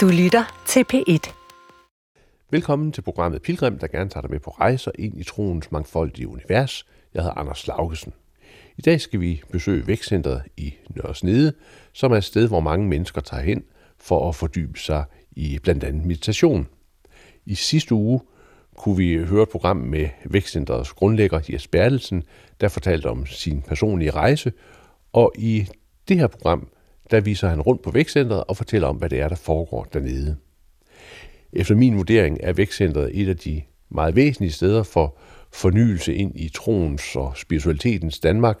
Du lytter til P1. Velkommen til programmet Pilgrim, der gerne tager dig med på rejser ind i troens mangfoldige univers. Jeg hedder Anders Laugesen. I dag skal vi besøge Vækcenteret i Nørresnede, som er et sted, hvor mange mennesker tager hen for at fordybe sig i blandt andet meditation. I sidste uge kunne vi høre et program med Vækcenterets grundlægger Jes Bertelsen, der fortalte om sin personlige rejse, og i det her program, der viser han rundt på vækcentret og fortæller om, hvad det er, der foregår dernede. Efter min vurdering er vækcentret et af de meget væsentlige steder for fornyelse ind i troens og spiritualitetens Danmark,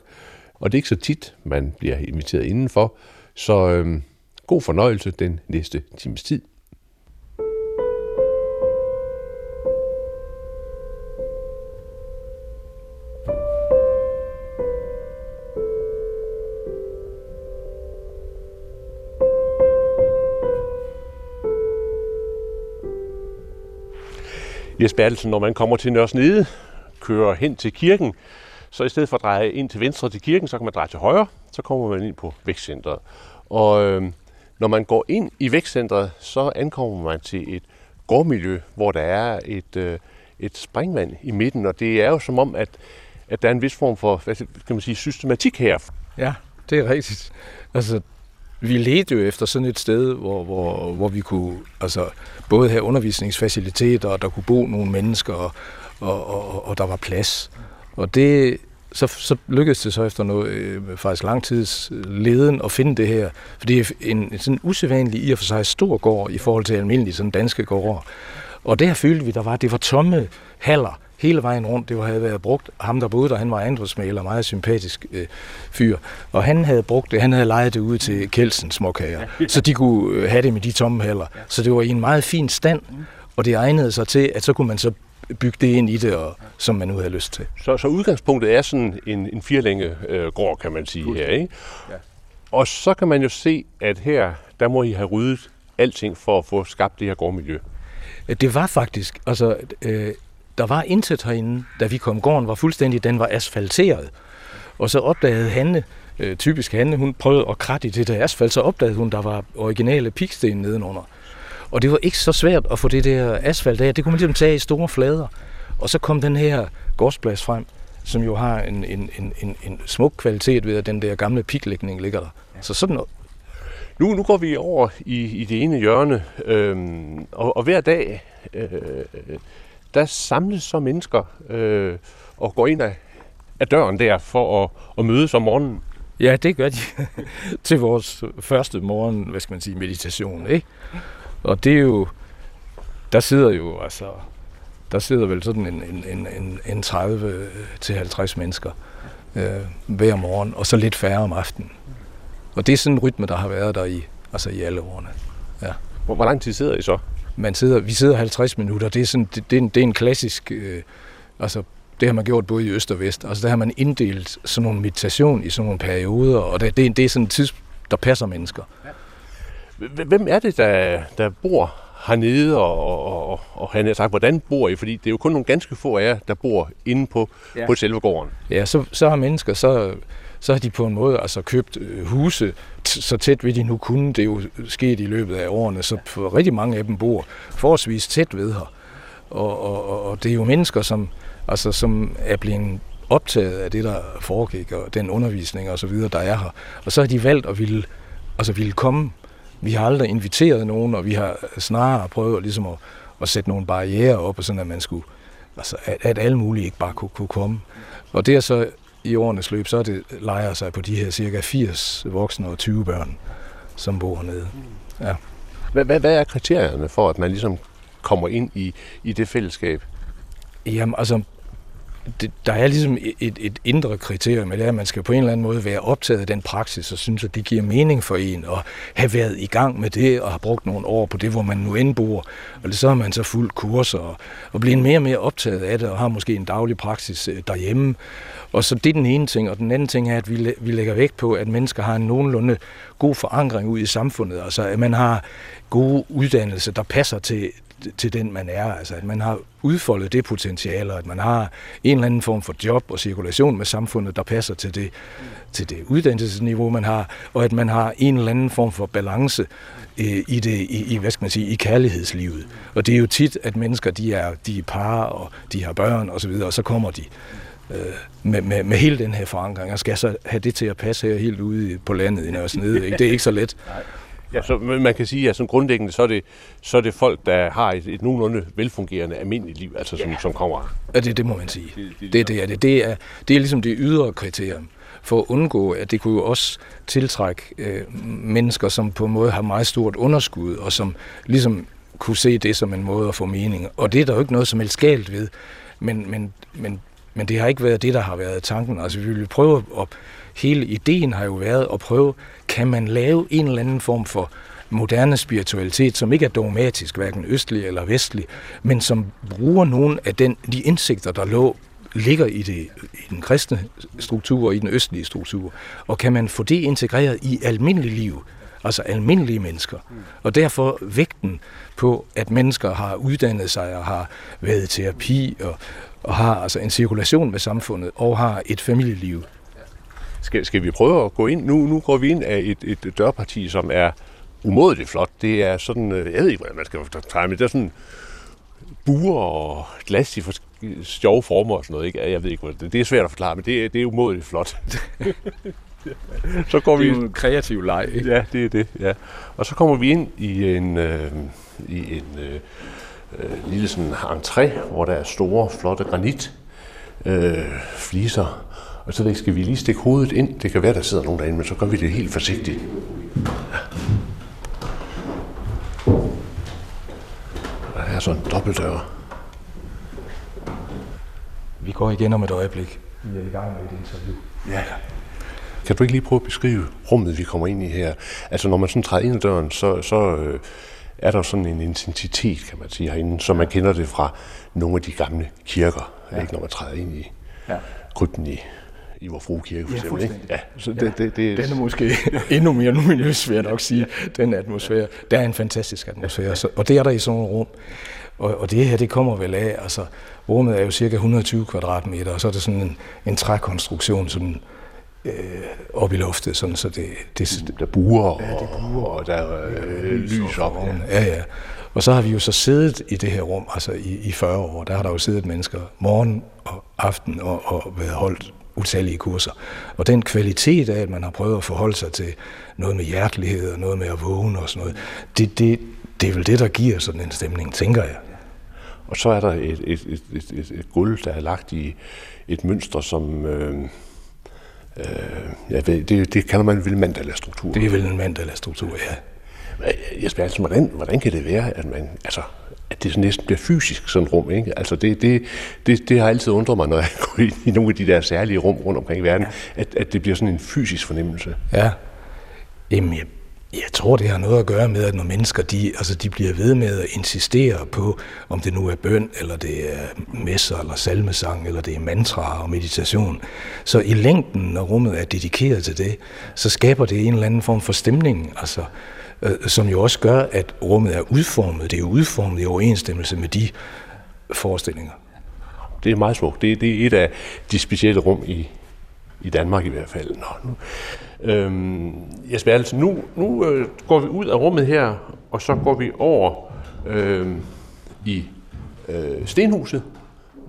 og det er ikke så tit, man bliver inviteret indenfor, så øhm, god fornøjelse den næste times tid. Jes Bertelsen, når man kommer til Nørresnede, kører hen til kirken, så i stedet for at dreje ind til venstre til kirken, så kan man dreje til højre, så kommer man ind på vækstcentret. Og øh, når man går ind i vækstcentret, så ankommer man til et gårdmiljø, hvor der er et, øh, et springvand i midten, og det er jo som om, at, at der er en vis form for hvad kan man sige, systematik her. Ja, det er rigtigt. Altså, vi ledte jo efter sådan et sted, hvor, hvor, hvor vi kunne altså, både have undervisningsfaciliteter, og der kunne bo nogle mennesker, og, og, og, og der var plads. Og det, så, så lykkedes det så efter noget, øh, faktisk lang tids leden at finde det her. For det er en, en sådan usædvanlig, i og for sig stor gård i forhold til almindelige sådan danske gårde. Og der følte vi, der var, det var tomme haller hele vejen rundt. Det var, havde været brugt. Ham, der boede der, han var ejendomsmaler, meget sympatisk øh, fyr. Og han havde brugt det, han havde lejet det ud til Kelsen småkager, så de kunne øh, have det med de tomme haller. Så det var i en meget fin stand, og det egnede sig til, at så kunne man så bygge det ind i det, og, som man nu havde lyst til. Så, så udgangspunktet er sådan en, en firlænge øh, gård, kan man sige her, ikke? Ja. Og så kan man jo se, at her, der må I have ryddet alting for at få skabt det her gårdmiljø. Det var faktisk, altså, øh, der var intet herinde, da vi kom. Gården var fuldstændig, den var asfalteret. Og så opdagede Hanne, øh, typisk Hanne, hun prøvede at kratte i det der asfalt, så opdagede hun, der var originale piksten nedenunder. Og det var ikke så svært at få det der asfalt af. Det kunne man ligesom tage i store flader. Og så kom den her gårdsplads frem, som jo har en, en, en, en, en smuk kvalitet ved, at den der gamle piklægning ligger der. Så sådan noget. Nu, nu går vi over i, i det ene hjørne, øhm, og, og hver dag, øh, der samles så mennesker øh, og går ind af, af døren der for at, at mødes om morgenen. Ja, det gør de til vores første morgen, hvad skal man sige, meditation, ikke? Og det er jo, der sidder jo altså, der sidder vel sådan en, en, en, en, en 30 til 50 mennesker øh, hver morgen, og så lidt færre om aftenen. Og det er sådan en rytme, der har været der i, altså i alle årene. Ja. Hvor, hvor lang tid sidder I så? Man sidder, vi sidder 50 minutter. Det er, sådan, det, det er, en, det er en klassisk... Øh, altså, det har man gjort både i øst og vest. Altså, der har man inddelt sådan nogle meditation i sådan nogle perioder, og det, det, det er sådan en tid, der passer mennesker. Hvem er det, der, der bor hernede, og, og, og han har sagt, hvordan bor I? Fordi det er jo kun nogle ganske få af jer, der bor inde på, ja. på selve gården. Ja, så, så har mennesker, så, så har de på en måde altså købt øh, huse så tæt ved de nu kunne. Det er jo sket i løbet af årene, så for rigtig mange af dem bor forholdsvis tæt ved her. Og, og, og det er jo mennesker, som, altså, som er blevet optaget af det, der foregik, og den undervisning og så videre, der er her. Og så har de valgt at ville, altså ville komme. Vi har aldrig inviteret nogen, og vi har snarere prøvet ligesom at, at sætte nogle barriere op, og sådan at man skulle, altså at, at alle mulige ikke bare kunne, kunne komme. Og det er så i årenes løb, så er det lejer sig på de her cirka 80 voksne og 20 børn, som bor hernede. Ja. Hvad, hvad, hvad er kriterierne for, at man ligesom kommer ind i, i det fællesskab? Jamen, altså, det, der er ligesom et, et indre kriterium, det er, at man skal på en eller anden måde være optaget af den praksis, og synes, at det giver mening for en, og have været i gang med det, og have brugt nogle år på det, hvor man nu end bor. Og så har man så fuldt kurser, og, og bliver mere og mere optaget af det, og har måske en daglig praksis øh, derhjemme. Og så det er den ene ting, og den anden ting er, at vi, vi lægger vægt på, at mennesker har en nogenlunde god forankring ud i samfundet, altså at man har gode uddannelse, der passer til til den, man er. Altså, at man har udfoldet det potentiale, at man har en eller anden form for job og cirkulation med samfundet, der passer til det, til det uddannelsesniveau, man har, og at man har en eller anden form for balance øh, i, det, i, i, hvad skal man sige, i kærlighedslivet. Og det er jo tit, at mennesker, de er, de er par, og de har børn osv., og så kommer de øh, med, med, med hele den her forankring, og skal så have det til at passe her helt ude på landet i Nørresnede. Ikke? Det er ikke så let. Ja, så man kan sige, at som grundlæggende, så er det, så er det folk, der har et, et nogenlunde velfungerende almindeligt liv, altså som, ja. som kommer. Ja, det, det må man sige. Det, det, det, det, er, det, det, er, det er ligesom det ydre kriterium for at undgå, at det kunne jo også tiltrække øh, mennesker, som på en måde har meget stort underskud, og som ligesom kunne se det som en måde at få mening. Og det er der jo ikke noget som helst galt ved, men, men, men, men det har ikke været det, der har været tanken. Altså vi vil prøve at hele ideen har jo været at prøve, kan man lave en eller anden form for moderne spiritualitet, som ikke er dogmatisk, hverken østlig eller vestlig, men som bruger nogle af den, de indsigter, der lå ligger i, det, i den kristne struktur og i den østlige struktur. Og kan man få det integreret i almindelig liv, altså almindelige mennesker. Og derfor vægten på, at mennesker har uddannet sig og har været i terapi og, og har altså en cirkulation med samfundet og har et familieliv, skal, skal vi prøve at gå ind? Nu, nu går vi ind af et, et dørparti, som er umådeligt flot. Det er sådan, øh, jeg ved ikke, hvordan man skal forklare, men det er sådan buer og glas i sjove former og sådan noget. Ikke? Jeg ved ikke, det, det er svært at forklare, men det, det er umådeligt flot. så går det er vi, en kreativ leg. Ikke? Ja, det er det. Ja. Og så kommer vi ind i en, øh, i en øh, øh, lille sådan entré, hvor der er store, flotte granit øh, fliser og så skal vi lige stikke hovedet ind. Det kan være, der sidder nogen derinde, men så gør vi det helt forsigtigt. Ja. Der er sådan en dobbeltdør. Vi går igen om et øjeblik. Vi er i gang med et interview. Ja. Kan du ikke lige prøve at beskrive rummet, vi kommer ind i her? Altså, når man sådan træder ind ad døren, så, så øh, er der sådan en intensitet, kan man sige, herinde, som man kender det fra nogle af de gamle kirker, ja. ikke, når man træder ind i ja. krypten i i vor frue kirke, for eksempel. Ikke? Ja, så det, ja. det, det, den er måske endnu mere luminøs, vil jeg nok sige, den atmosfære. Der er en fantastisk atmosfære, så, og det er der i sådan et rum. Og, og det her, det kommer vel af, altså rummet er jo cirka 120 kvadratmeter, og så er det sådan en, en trækonstruktion, sådan øh, op i loftet, sådan, så det, det, der buer, ja, det buer og, og der er øh, lys op. Ja. ja, ja. Og så har vi jo så siddet i det her rum, altså i, i 40 år, der har der jo siddet mennesker morgen og aften og, og været holdt utallige kurser. Og den kvalitet af, at man har prøvet at forholde sig til noget med hjertelighed og noget med at vågne og sådan noget, det, det, det er vel det, der giver sådan en stemning, tænker jeg. Og så er der et, et, et, et, et, et gulv, der er lagt i et mønster, som... Øh, øh, jeg ved, det, det kalder man vel mandala-struktur. Det er vel en mandala-struktur, ja. Jesper, altså, hvordan, hvordan kan det være, at man, altså, at det næsten bliver fysisk, sådan et rum. Ikke? Altså det, det, det, det har altid undret mig, når jeg går ind i nogle af de der særlige rum rundt omkring i verden, at, at det bliver sådan en fysisk fornemmelse. Ja. Jamen, jeg, jeg tror, det har noget at gøre med, at når mennesker de, altså de bliver ved med at insistere på, om det nu er bøn, eller det er messer, eller salmesang, eller det er mantra og meditation, så i længden, når rummet er dedikeret til det, så skaber det en eller anden form for stemning. Altså, øh, som jo også gør, at rummet er udformet. Det er udformet i overensstemmelse med de forestillinger. Det er meget smukt. Det, det er et af de specielle rum i, i Danmark i hvert fald. Nå, nu, øhm, Jesper altså, nu, nu øh, går vi ud af rummet her, og så går vi over øh, i øh, Stenhuset,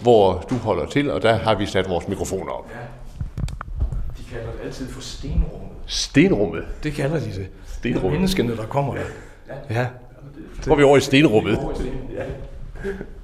hvor du holder til, og der har vi sat vores mikrofoner op. Ja. De kalder det altid for stenrummet. Stenrummet? Det kalder de det stenrummet. Menneskene, der kommer der. Ja. Så går vi over i stenrummet. Ja. Jesper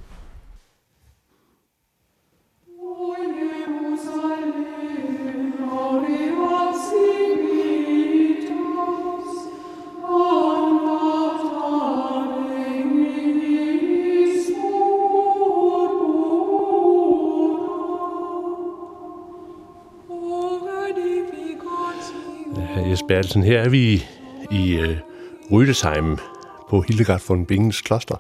Bertelsen, her er vi i øh, Rydesheim på Hildegard von Bingens kloster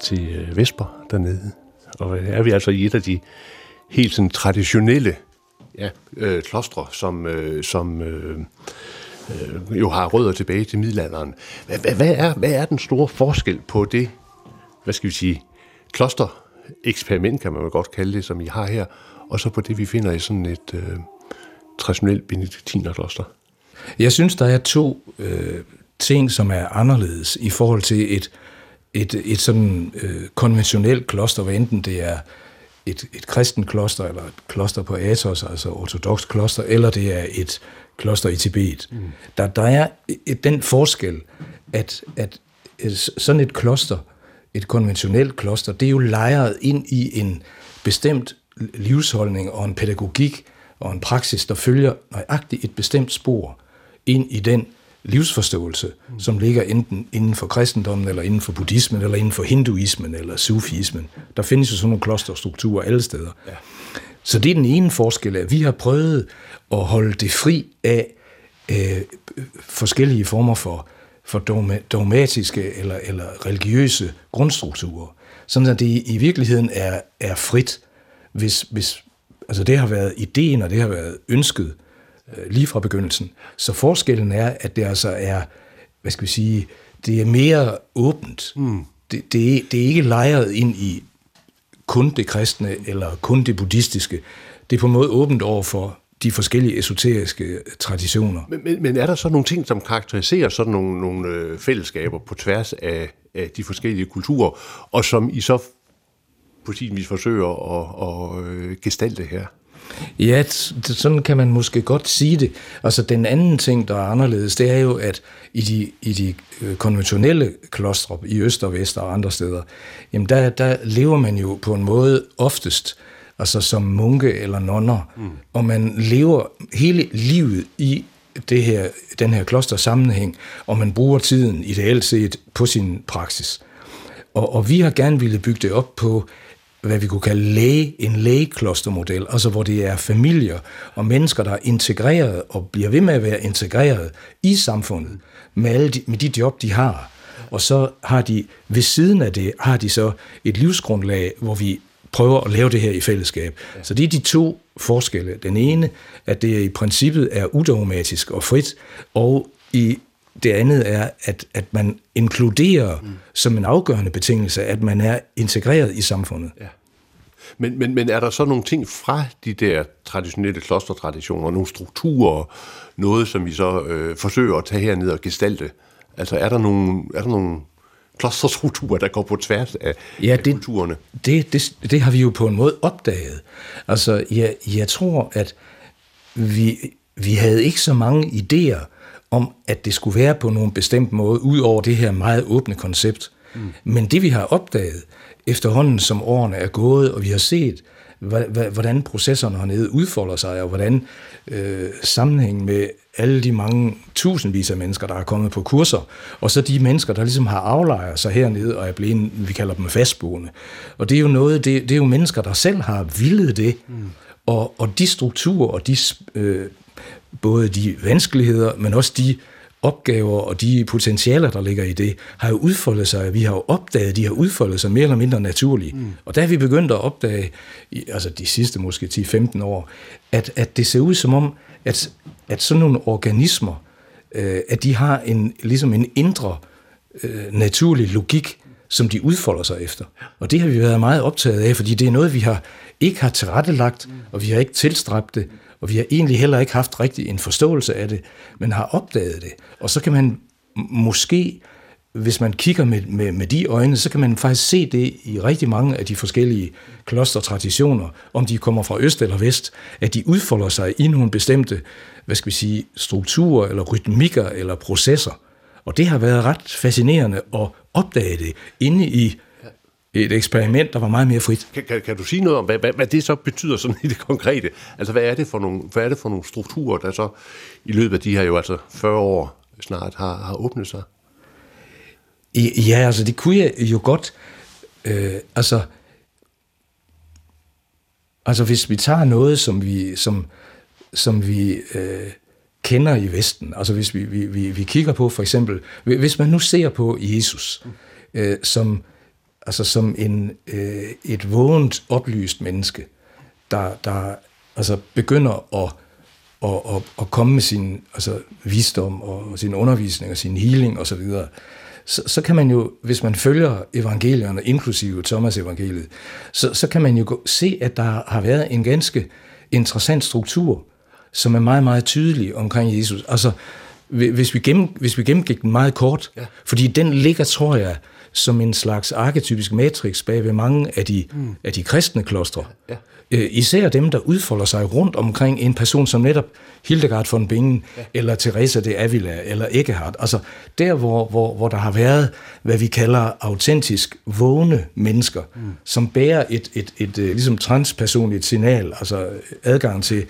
til øh, Vesper dernede. Og øh, er vi altså i et af de helt sådan traditionelle ja, øh, klostre, som, øh, som øh, øh, jo har rødder tilbage til middelalderen. Hvad, hvad, hvad, er, hvad er den store forskel på det hvad skal vi sige, kloster eksperiment, kan man jo godt kalde det, som I har her, og så på det, vi finder i sådan et øh, traditionelt benediktinerkloster? Jeg synes, der er to øh, ting, som er anderledes i forhold til et, et, et sådan øh, konventionelt kloster, hvad enten det er et, et kristen kloster, eller et kloster på Athos, altså ortodox kloster, eller det er et kloster i Tibet. Mm. Der, der er et, den forskel, at, at sådan et kloster, et konventionelt kloster, det er jo lejret ind i en bestemt livsholdning og en pædagogik og en praksis, der følger nøjagtigt et bestemt spor ind i den livsforståelse, mm. som ligger enten inden for kristendommen, eller inden for buddhismen, eller inden for hinduismen, eller sufismen. Der findes jo sådan nogle klosterstrukturer alle steder. Ja. Så det er den ene forskel, at vi har prøvet at holde det fri af øh, forskellige former for, for dogmatiske eller, eller religiøse grundstrukturer. Sådan at det i virkeligheden er, er frit, hvis, hvis altså det har været ideen, og det har været ønsket lige fra begyndelsen. Så forskellen er, at det altså er, hvad skal vi sige, det er mere åbent. Mm. Det, det, er, det er ikke lejret ind i kun det kristne eller kun det buddhistiske. Det er på en måde åbent over for de forskellige esoteriske traditioner. Men, men, men er der så nogle ting, som karakteriserer sådan nogle, nogle øh, fællesskaber på tværs af, af de forskellige kulturer, og som I så på sin vis forsøger at, at øh, gestalte her? Ja, sådan kan man måske godt sige det. Altså den anden ting, der er anderledes, det er jo, at i de, i de øh, konventionelle klostre i øst og vest og andre steder, jamen der, der lever man jo på en måde oftest altså som munke eller nonner, mm. og man lever hele livet i det her, den her kloster sammenhæng, og man bruger tiden ideelt set på sin praksis. Og, og vi har gerne ville bygge det op på hvad vi kunne kalde læge, en lægeklostermodel, altså hvor det er familier og mennesker, der er integreret og bliver ved med at være integreret i samfundet med, alle de, med de job, de har. Og så har de, ved siden af det, har de så et livsgrundlag, hvor vi prøver at lave det her i fællesskab. Så det er de to forskelle. Den ene, at det i princippet er udogmatisk og frit, og i det andet er, at, at man inkluderer mm. som en afgørende betingelse, at man er integreret i samfundet. Ja. Men, men, men er der så nogle ting fra de der traditionelle klostertraditioner, nogle strukturer, noget som vi så øh, forsøger at tage herned og gestalte? Altså er der nogle, er der nogle klosterstrukturer, der går på tværs af, ja, af det, kulturerne? Det, det, det har vi jo på en måde opdaget. Altså jeg, jeg tror, at vi, vi havde ikke så mange idéer om, at det skulle være på nogen bestemt måde, ud over det her meget åbne koncept. Mm. Men det vi har opdaget efterhånden, som årene er gået, og vi har set, hvordan processerne hernede udfolder sig, og hvordan øh, sammenhængen med alle de mange tusindvis af mennesker, der er kommet på kurser, og så de mennesker, der ligesom har aflejret sig hernede og er blevet, vi kalder dem fastboende. Og det er jo noget, det, det er jo mennesker, der selv har villet det, mm. og, og de strukturer og de øh, både de vanskeligheder, men også de opgaver og de potentialer, der ligger i det, har jo udfoldet sig. Vi har jo opdaget, de har udfoldet sig mere eller mindre naturligt. Mm. Og der har vi begyndt at opdage, altså de sidste måske 10-15 år, at, at det ser ud som om, at, at sådan nogle organismer, øh, at de har en, ligesom en indre øh, naturlig logik, som de udfolder sig efter. Og det har vi været meget optaget af, fordi det er noget, vi har ikke har tilrettelagt, og vi har ikke tilstræbt det, og vi har egentlig heller ikke haft rigtig en forståelse af det, men har opdaget det. Og så kan man måske, hvis man kigger med, med, med de øjne, så kan man faktisk se det i rigtig mange af de forskellige klostertraditioner, om de kommer fra øst eller vest, at de udfolder sig i nogle bestemte, hvad skal vi sige, strukturer eller rytmikker eller processer. Og det har været ret fascinerende at opdage det inde i et eksperiment, der var meget mere frit. Kan, kan, kan du sige noget om, hvad, hvad, hvad det så betyder sådan i det konkrete? Altså, hvad er det for nogle, hvad er det for nogle strukturer, der så i løbet af de her jo altså 40 år snart har, har åbnet sig? Ja, altså, det kunne jeg jo godt. Øh, altså, altså, hvis vi tager noget, som vi, som, som vi øh, kender i Vesten, altså hvis vi, vi, vi, vi kigger på for eksempel, hvis man nu ser på Jesus, øh, som altså som en, øh, et vågent, oplyst menneske, der, der altså begynder at, at, at, at komme med sin altså, visdom og sin undervisning og sin healing osv., så, så, så kan man jo, hvis man følger evangelierne, inklusive Thomas evangeliet, så, så kan man jo gå, se, at der har været en ganske interessant struktur, som er meget, meget tydelig omkring Jesus. Altså, hvis vi, gennem, hvis vi gennemgik den meget kort, ja. fordi den ligger, tror jeg, som en slags arketypisk matrix bag ved mange af de, mm. af de kristne klostre. Ja. Øh, især dem, der udfolder sig rundt omkring en person som netop Hildegard von Bingen, ja. eller Teresa de Avila, eller Eckehart. Altså der, hvor, hvor, hvor der har været, hvad vi kalder autentisk vågne mennesker, mm. som bærer et, et, et, et øh, ligesom transpersonligt signal, altså adgang til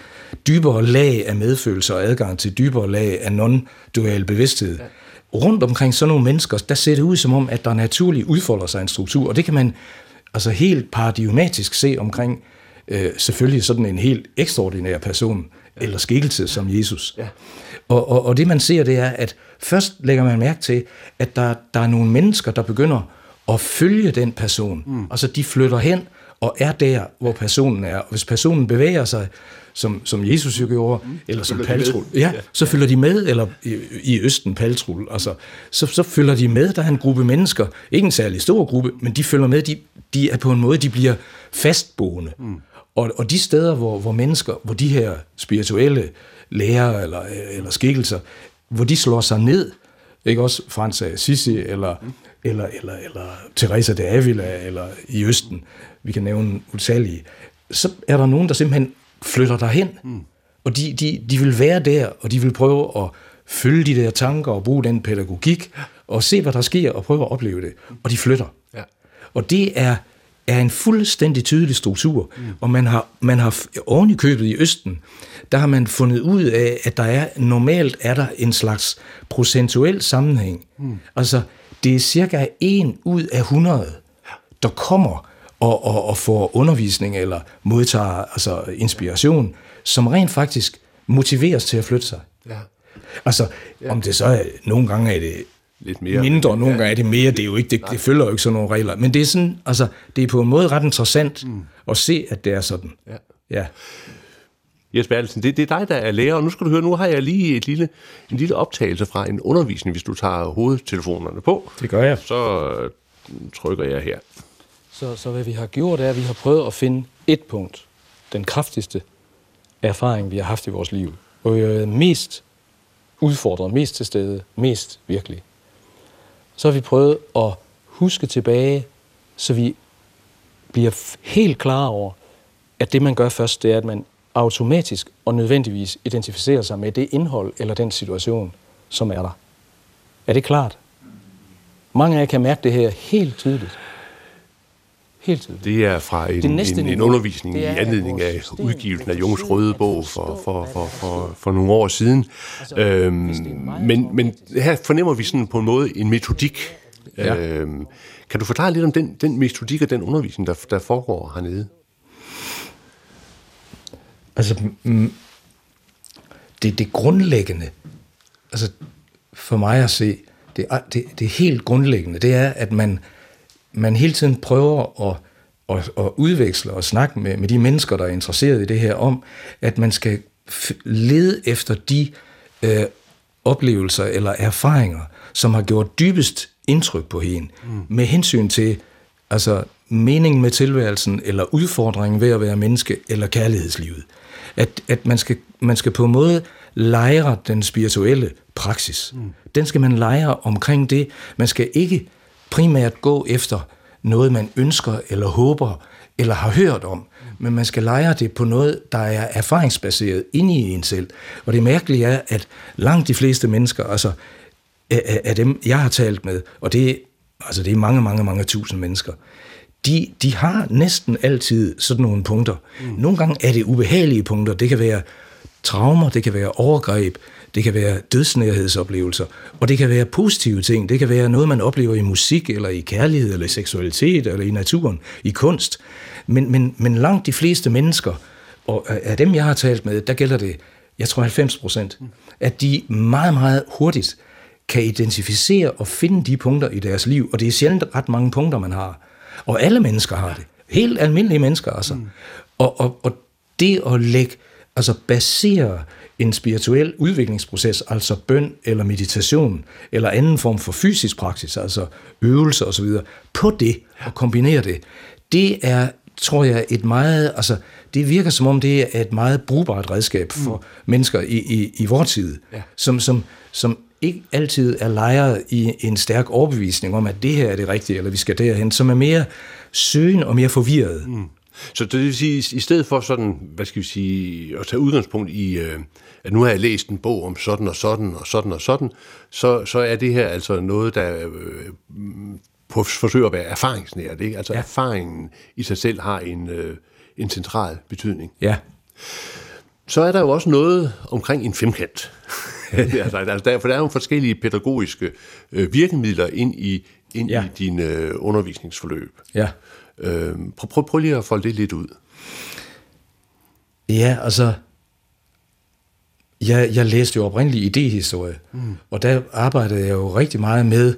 dybere lag af medfølelse og adgang til dybere lag af non-dual bevidsthed. Ja rundt omkring sådan nogle mennesker, der ser det ud som om, at der naturligt udfolder sig en struktur, og det kan man altså helt paradigmatisk se omkring øh, selvfølgelig sådan en helt ekstraordinær person, ja. eller skikkelse som Jesus. Ja. Og, og, og det man ser, det er, at først lægger man mærke til, at der, der er nogle mennesker, der begynder at følge den person. Mm. Altså de flytter hen og er der, hvor personen er. Og hvis personen bevæger sig, som, som Jesus jo gjorde, mm. eller som Paltrul, ja, så følger de med, eller i, i Østen Paltrul, altså, så, så følger de med. Der er en gruppe mennesker, ikke en særlig stor gruppe, men de følger med, de, de er på en måde, de bliver fastboende. Mm. Og, og de steder, hvor, hvor mennesker, hvor de her spirituelle lærere eller, eller skikkelser, hvor de slår sig ned, ikke også Frans af Assisi, eller, mm. eller, eller, eller Teresa de Avila, eller i Østen, vi kan nævne utallige, så er der nogen, der simpelthen flytter derhen, mm. og de, de, de vil være der, og de vil prøve at følge de der tanker og bruge den pædagogik, og se, hvad der sker, og prøve at opleve det. Og de flytter. Ja. Og det er er en fuldstændig tydelig struktur, mm. og man har, man har oven i købet i Østen, der har man fundet ud af, at der er, normalt er der en slags procentuel sammenhæng. Mm. Altså, det er cirka en ud af 100, der kommer og, og, og får undervisning eller modtager altså inspiration, som rent faktisk motiveres til at flytte sig. Ja. Altså, ja. om det så er, nogle gange er det lidt mere. Mindre, nogle ja. gange er det mere, det er jo ikke, det, det følger jo ikke sådan nogle regler. Men det er sådan, altså, det er på en måde ret interessant mm. at se, at det er sådan. Ja. ja. Jesper Alsen, det, det er dig, der er lærer, og nu skal du høre, nu har jeg lige et lille, en lille optagelse fra en undervisning, hvis du tager hovedtelefonerne på. Det gør jeg. Så øh, trykker jeg her. Så, så hvad vi har gjort, er, at vi har prøvet at finde et punkt, den kraftigste erfaring, vi har haft i vores liv, hvor vi er mest udfordret, mest til stede, mest virkelig så har vi prøvet at huske tilbage, så vi bliver helt klar over, at det man gør først, det er, at man automatisk og nødvendigvis identificerer sig med det indhold eller den situation, som er der. Er det klart? Mange af jer kan mærke det her helt tydeligt. Helt tydeligt. Det er fra en, en, en undervisning i anledning af udgivelsen af Jungs Røde Bog for, for, for, for, for nogle år siden. Altså, øhm, men, men her fornemmer vi sådan på en måde en metodik. Ja. Øhm, kan du forklare lidt om den, den metodik og den undervisning, der, der foregår hernede? Altså, mm, det, det grundlæggende, altså for mig at se, det, det, det helt grundlæggende, det er, at man, man hele tiden prøver at, at, at udveksle og snakke med, med de mennesker, der er interesseret i det her, om, at man skal lede efter de øh, oplevelser eller erfaringer, som har gjort dybest indtryk på hende, mm. med hensyn til altså meningen med tilværelsen, eller udfordringen ved at være menneske, eller kærlighedslivet. At, at man, skal, man skal på en måde lejre den spirituelle praksis. Mm. Den skal man lejre omkring det. Man skal ikke primært gå efter noget, man ønsker eller håber eller har hørt om, men man skal lejre det på noget, der er erfaringsbaseret inde i en selv. Og det mærkelige er, at langt de fleste mennesker, altså af dem, jeg har talt med, og det, er, altså det er mange, mange, mange tusind mennesker, de, de har næsten altid sådan nogle punkter. Mm. Nogle gange er det ubehagelige punkter. Det kan være traumer, det kan være overgreb, det kan være dødsnærhedsoplevelser, og det kan være positive ting. Det kan være noget, man oplever i musik, eller i kærlighed, eller i seksualitet, eller i naturen, i kunst. Men, men, men langt de fleste mennesker, og af dem, jeg har talt med, der gælder det, jeg tror 90 procent, at de meget, meget hurtigt kan identificere og finde de punkter i deres liv, og det er sjældent ret mange punkter, man har. Og alle mennesker har det. Helt almindelige mennesker, altså. Mm. Og, og, og det at lægge, altså basere en spirituel udviklingsproces, altså bøn eller meditation, eller anden form for fysisk praksis, altså øvelser osv., på det og kombinere det, det er, tror jeg, et meget, altså det virker som om det er et meget brugbart redskab for mm. mennesker i, i, i vores tid, ja. som, som, som ikke altid er lejret i en stærk overbevisning om, at det her er det rigtige, eller vi skal derhen, som er mere søgen og mere forvirret. Mm. Så det vil sige, i stedet for sådan, hvad skal vi sige, at tage udgangspunkt i, øh, at nu har jeg læst en bog om sådan og sådan og sådan og sådan, så, så er det her altså noget, der øh, på, forsøger at være erfaringsnært. Ikke? Altså ja. erfaringen i sig selv har en, øh, en central betydning. Ja. Så er der jo også noget omkring en femkant. altså, altså, der, for der er jo forskellige pædagogiske øh, virkemidler ind i, ind ja. i din øh, undervisningsforløb. Ja. Øh, prøv, prøv, prøv lige at folde det lidt ud. Ja, altså, jeg, jeg læste jo oprindelig idehistorie, mm. og der arbejdede jeg jo rigtig meget med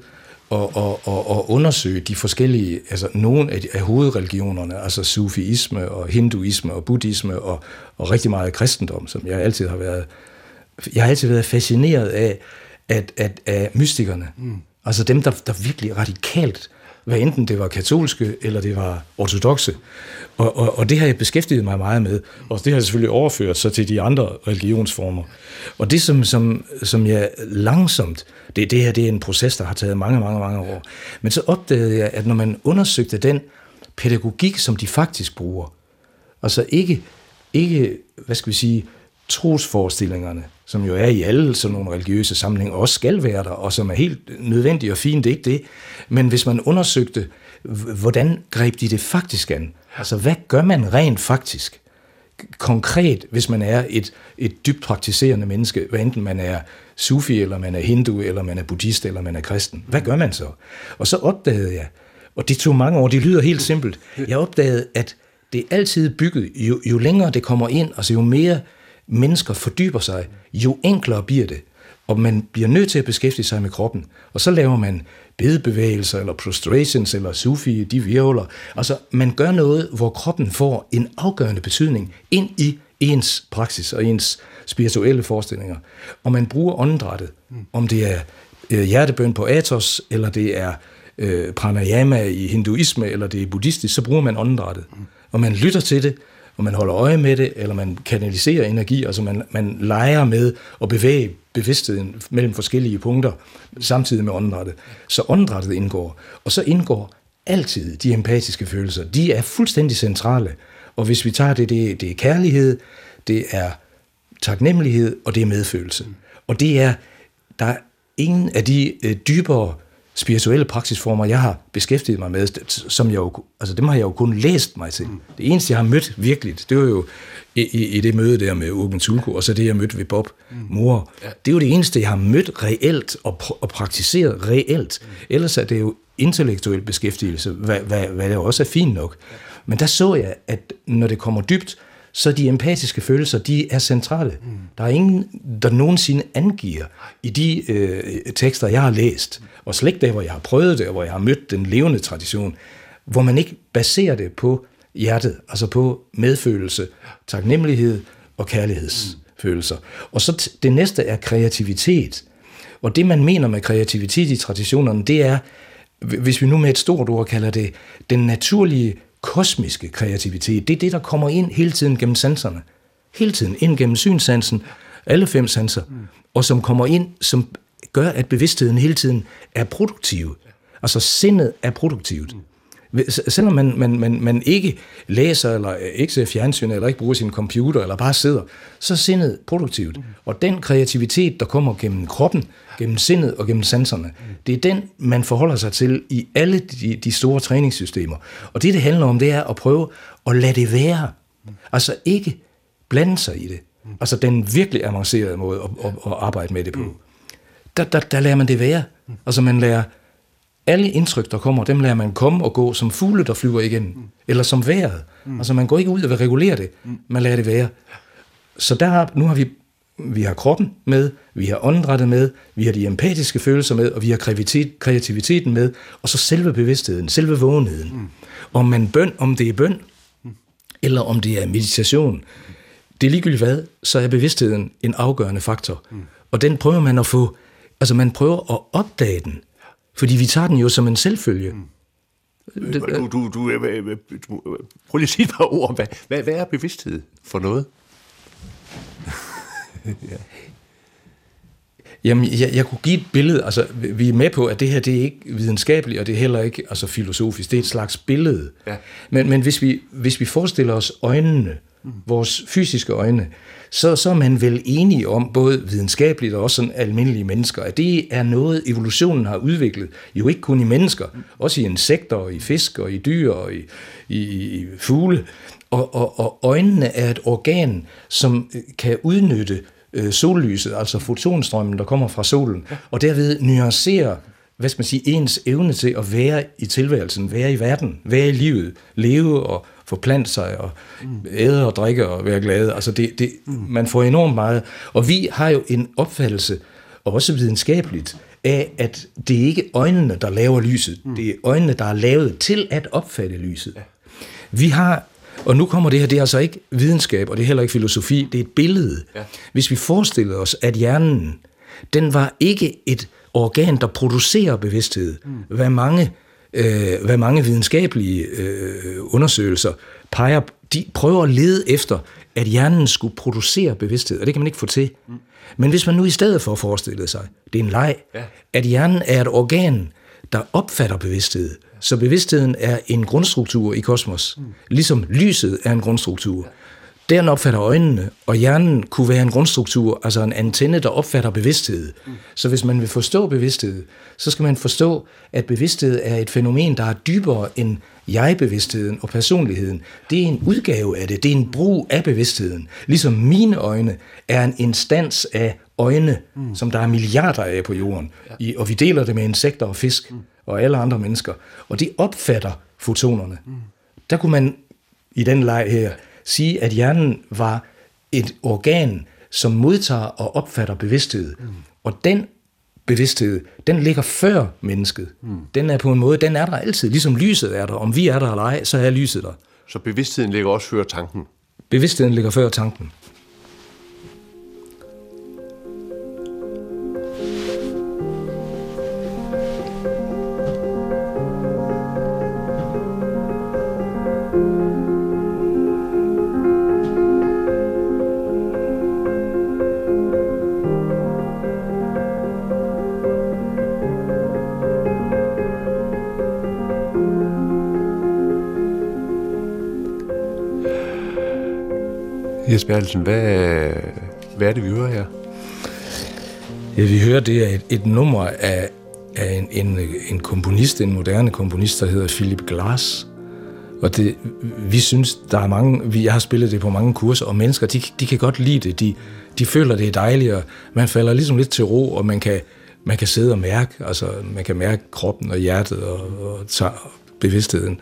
at, at, at, at undersøge de forskellige, altså nogle af, de, af hovedreligionerne, altså sufiisme og hinduisme og buddhisme og, og rigtig meget kristendom, som jeg altid har været, jeg har altid været fascineret af, at, at, af mystikerne. Mm. Altså dem, der, der virkelig radikalt hvad enten det var katolske eller det var ortodoxe. Og, og, og det har jeg beskæftiget mig meget med, og det har jeg selvfølgelig overført så til de andre religionsformer. Og det, som, som, som jeg langsomt, det, det her det er en proces, der har taget mange, mange, mange år, men så opdagede jeg, at når man undersøgte den pædagogik, som de faktisk bruger, altså ikke, ikke hvad skal vi sige, trosforestillingerne, som jo er i alle sådan nogle religiøse sammenhænge, også skal være der, og som er helt nødvendigt og fint, det er ikke det. Men hvis man undersøgte, hvordan greb de det faktisk an? Altså, hvad gør man rent faktisk? Konkret, hvis man er et, et dybt praktiserende menneske, hvad enten man er sufi, eller man er hindu, eller man er buddhist, eller man er kristen. Hvad gør man så? Og så opdagede jeg, og det tog mange år, det lyder helt simpelt, jeg opdagede, at det er altid bygget, jo, jo længere det kommer ind, altså jo mere mennesker fordyber sig, jo enklere bliver det. Og man bliver nødt til at beskæftige sig med kroppen. Og så laver man bedebevægelser, eller prostrations, eller sufi, de virvler. Altså, man gør noget, hvor kroppen får en afgørende betydning ind i ens praksis og ens spirituelle forestillinger. Og man bruger åndedrættet, om det er øh, hjertebøn på Athos, eller det er øh, pranayama i hinduisme, eller det er buddhistisk, så bruger man åndedrættet. Og man lytter til det, hvor man holder øje med det, eller man kanaliserer energi, altså man, man leger med at bevæge bevidstheden mellem forskellige punkter, samtidig med åndedrættet. Så åndedrættet indgår. Og så indgår altid de empatiske følelser. De er fuldstændig centrale. Og hvis vi tager det, det, det er kærlighed, det er taknemmelighed, og det er medfølelse. Og det er, der er ingen af de øh, dybere spirituelle praksisformer, jeg har beskæftiget mig med, som jeg jo, altså dem har jeg jo kun læst mig til. Mm. Det eneste, jeg har mødt virkelig, det var jo i, i, i det møde der med Åben Tulko, og så det, jeg mødte ved Bob mm. Mor. Det er jo det eneste, jeg har mødt reelt og, pr- og praktiseret reelt. Mm. Ellers er det jo intellektuel beskæftigelse, hvad, hvad, hvad det også er fint nok. Men der så jeg, at når det kommer dybt, så de empatiske følelser, de er centrale. Mm. Der er ingen, der nogensinde angiver i de øh, tekster, jeg har læst, og slet ikke der, hvor jeg har prøvet det, og hvor jeg har mødt den levende tradition, hvor man ikke baserer det på hjertet, altså på medfølelse, taknemmelighed og kærlighedsfølelser. Og så det næste er kreativitet. Og det, man mener med kreativitet i traditionerne, det er, hvis vi nu med et stort ord kalder det, den naturlige kosmiske kreativitet. Det er det, der kommer ind hele tiden gennem sanserne. Hele tiden ind gennem synssansen, alle fem sanser, mm. og som kommer ind, som gør, at bevidstheden hele tiden er produktiv. Altså sindet er produktivt. Mm. Selvom man, man, man, man ikke læser, eller ikke ser fjernsyn, eller ikke bruger sin computer, eller bare sidder, så er sindet produktivt. Mm. Og den kreativitet, der kommer gennem kroppen, gennem sindet og gennem sanserne, det er den, man forholder sig til i alle de, de store træningssystemer. Og det, det handler om, det er at prøve at lade det være. Altså ikke blande sig i det. Altså den virkelig avancerede måde at, at, at arbejde med det på der, der, der lærer man det være. Altså man lærer alle indtryk, der kommer, dem lærer man komme og gå som fugle, der flyver igennem. Mm. Eller som vejret. Mm. Altså man går ikke ud og vil regulere det. Mm. Man lærer det være. Så der, nu har vi, vi har kroppen med, vi har åndedrættet med, vi har de empatiske følelser med, og vi har kreativitet, kreativiteten med, og så selve bevidstheden, selve vågenheden. Mm. Om man bøn, om det er bøn, mm. eller om det er meditation, det er ligegyldigt hvad, så er bevidstheden en afgørende faktor. Mm. Og den prøver man at få, altså man prøver at opdage den, fordi vi tager den jo som en selvfølge. Mm. Du, du, du, du, prøv lige at sige et par ord. Hvad, hvad, hvad er bevidsthed for noget? ja. Jamen, jeg, jeg kunne give et billede. Altså, vi er med på, at det her det er ikke videnskabeligt, og det er heller ikke altså, filosofisk. Det er et slags billede. Ja. Men, men hvis, vi, hvis vi forestiller os øjnene, mm. vores fysiske øjne, så, så er man vel enige om, både videnskabeligt og også sådan almindelige mennesker, at det er noget, evolutionen har udviklet. Jo ikke kun i mennesker, også i insekter, og i fisk, og i dyr, og i, i, i fugle. Og, og, og øjnene er et organ, som kan udnytte øh, sollyset, altså fotonstrømmen, der kommer fra solen, og derved nuancere hvad skal man sige, ens evne til at være i tilværelsen, være i verden, være i livet, leve og forplante sig og mm. æde og drikke og være glade. Altså det, det, mm. man får enormt meget. Og vi har jo en opfattelse, også videnskabeligt, af, at det ikke er øjnene, der laver lyset. Mm. Det er øjnene, der er lavet til at opfatte lyset. Vi har og nu kommer det her, det er altså ikke videnskab, og det er heller ikke filosofi, det er et billede. Ja. Hvis vi forestiller os, at hjernen, den var ikke et organ, der producerer bevidsthed, mm. hvad mange øh, hvad mange videnskabelige øh, undersøgelser peger, de prøver at lede efter, at hjernen skulle producere bevidsthed, og det kan man ikke få til. Mm. Men hvis man nu i stedet for forestille sig, det er en leg, ja. at hjernen er et organ, der opfatter bevidsthed, så bevidstheden er en grundstruktur i kosmos, mm. ligesom lyset er en grundstruktur. Den opfatter øjnene, og hjernen kunne være en grundstruktur, altså en antenne, der opfatter bevidsthed. Mm. Så hvis man vil forstå bevidsthed, så skal man forstå, at bevidsthed er et fænomen, der er dybere end jeg-bevidstheden og personligheden. Det er en udgave af det, det er en brug af bevidstheden. Ligesom mine øjne er en instans af øjne, mm. som der er milliarder af på jorden, ja. og vi deler det med insekter og fisk. Mm og alle andre mennesker, og de opfatter fotonerne. Mm. Der kunne man i den leg her sige, at hjernen var et organ, som modtager og opfatter bevidsthed. Mm. Og den bevidsthed, den ligger før mennesket. Mm. Den er på en måde, den er der altid. Ligesom lyset er der. Om vi er der eller ej, så er lyset der. Så bevidstheden ligger også før tanken? Bevidstheden ligger før tanken. Bertelsen, hvad, hvad er det, vi hører her? Ja, vi hører, det er et, et nummer af, af en, en, en komponist, en moderne komponist, der hedder Philip Glass. Og det, vi synes, der er mange, vi har spillet det på mange kurser, og mennesker, de, de kan godt lide det. De, de føler, det er dejligt, og man falder ligesom lidt til ro, og man kan, man kan sidde og mærke, altså man kan mærke kroppen og hjertet og, og, og bevidstheden.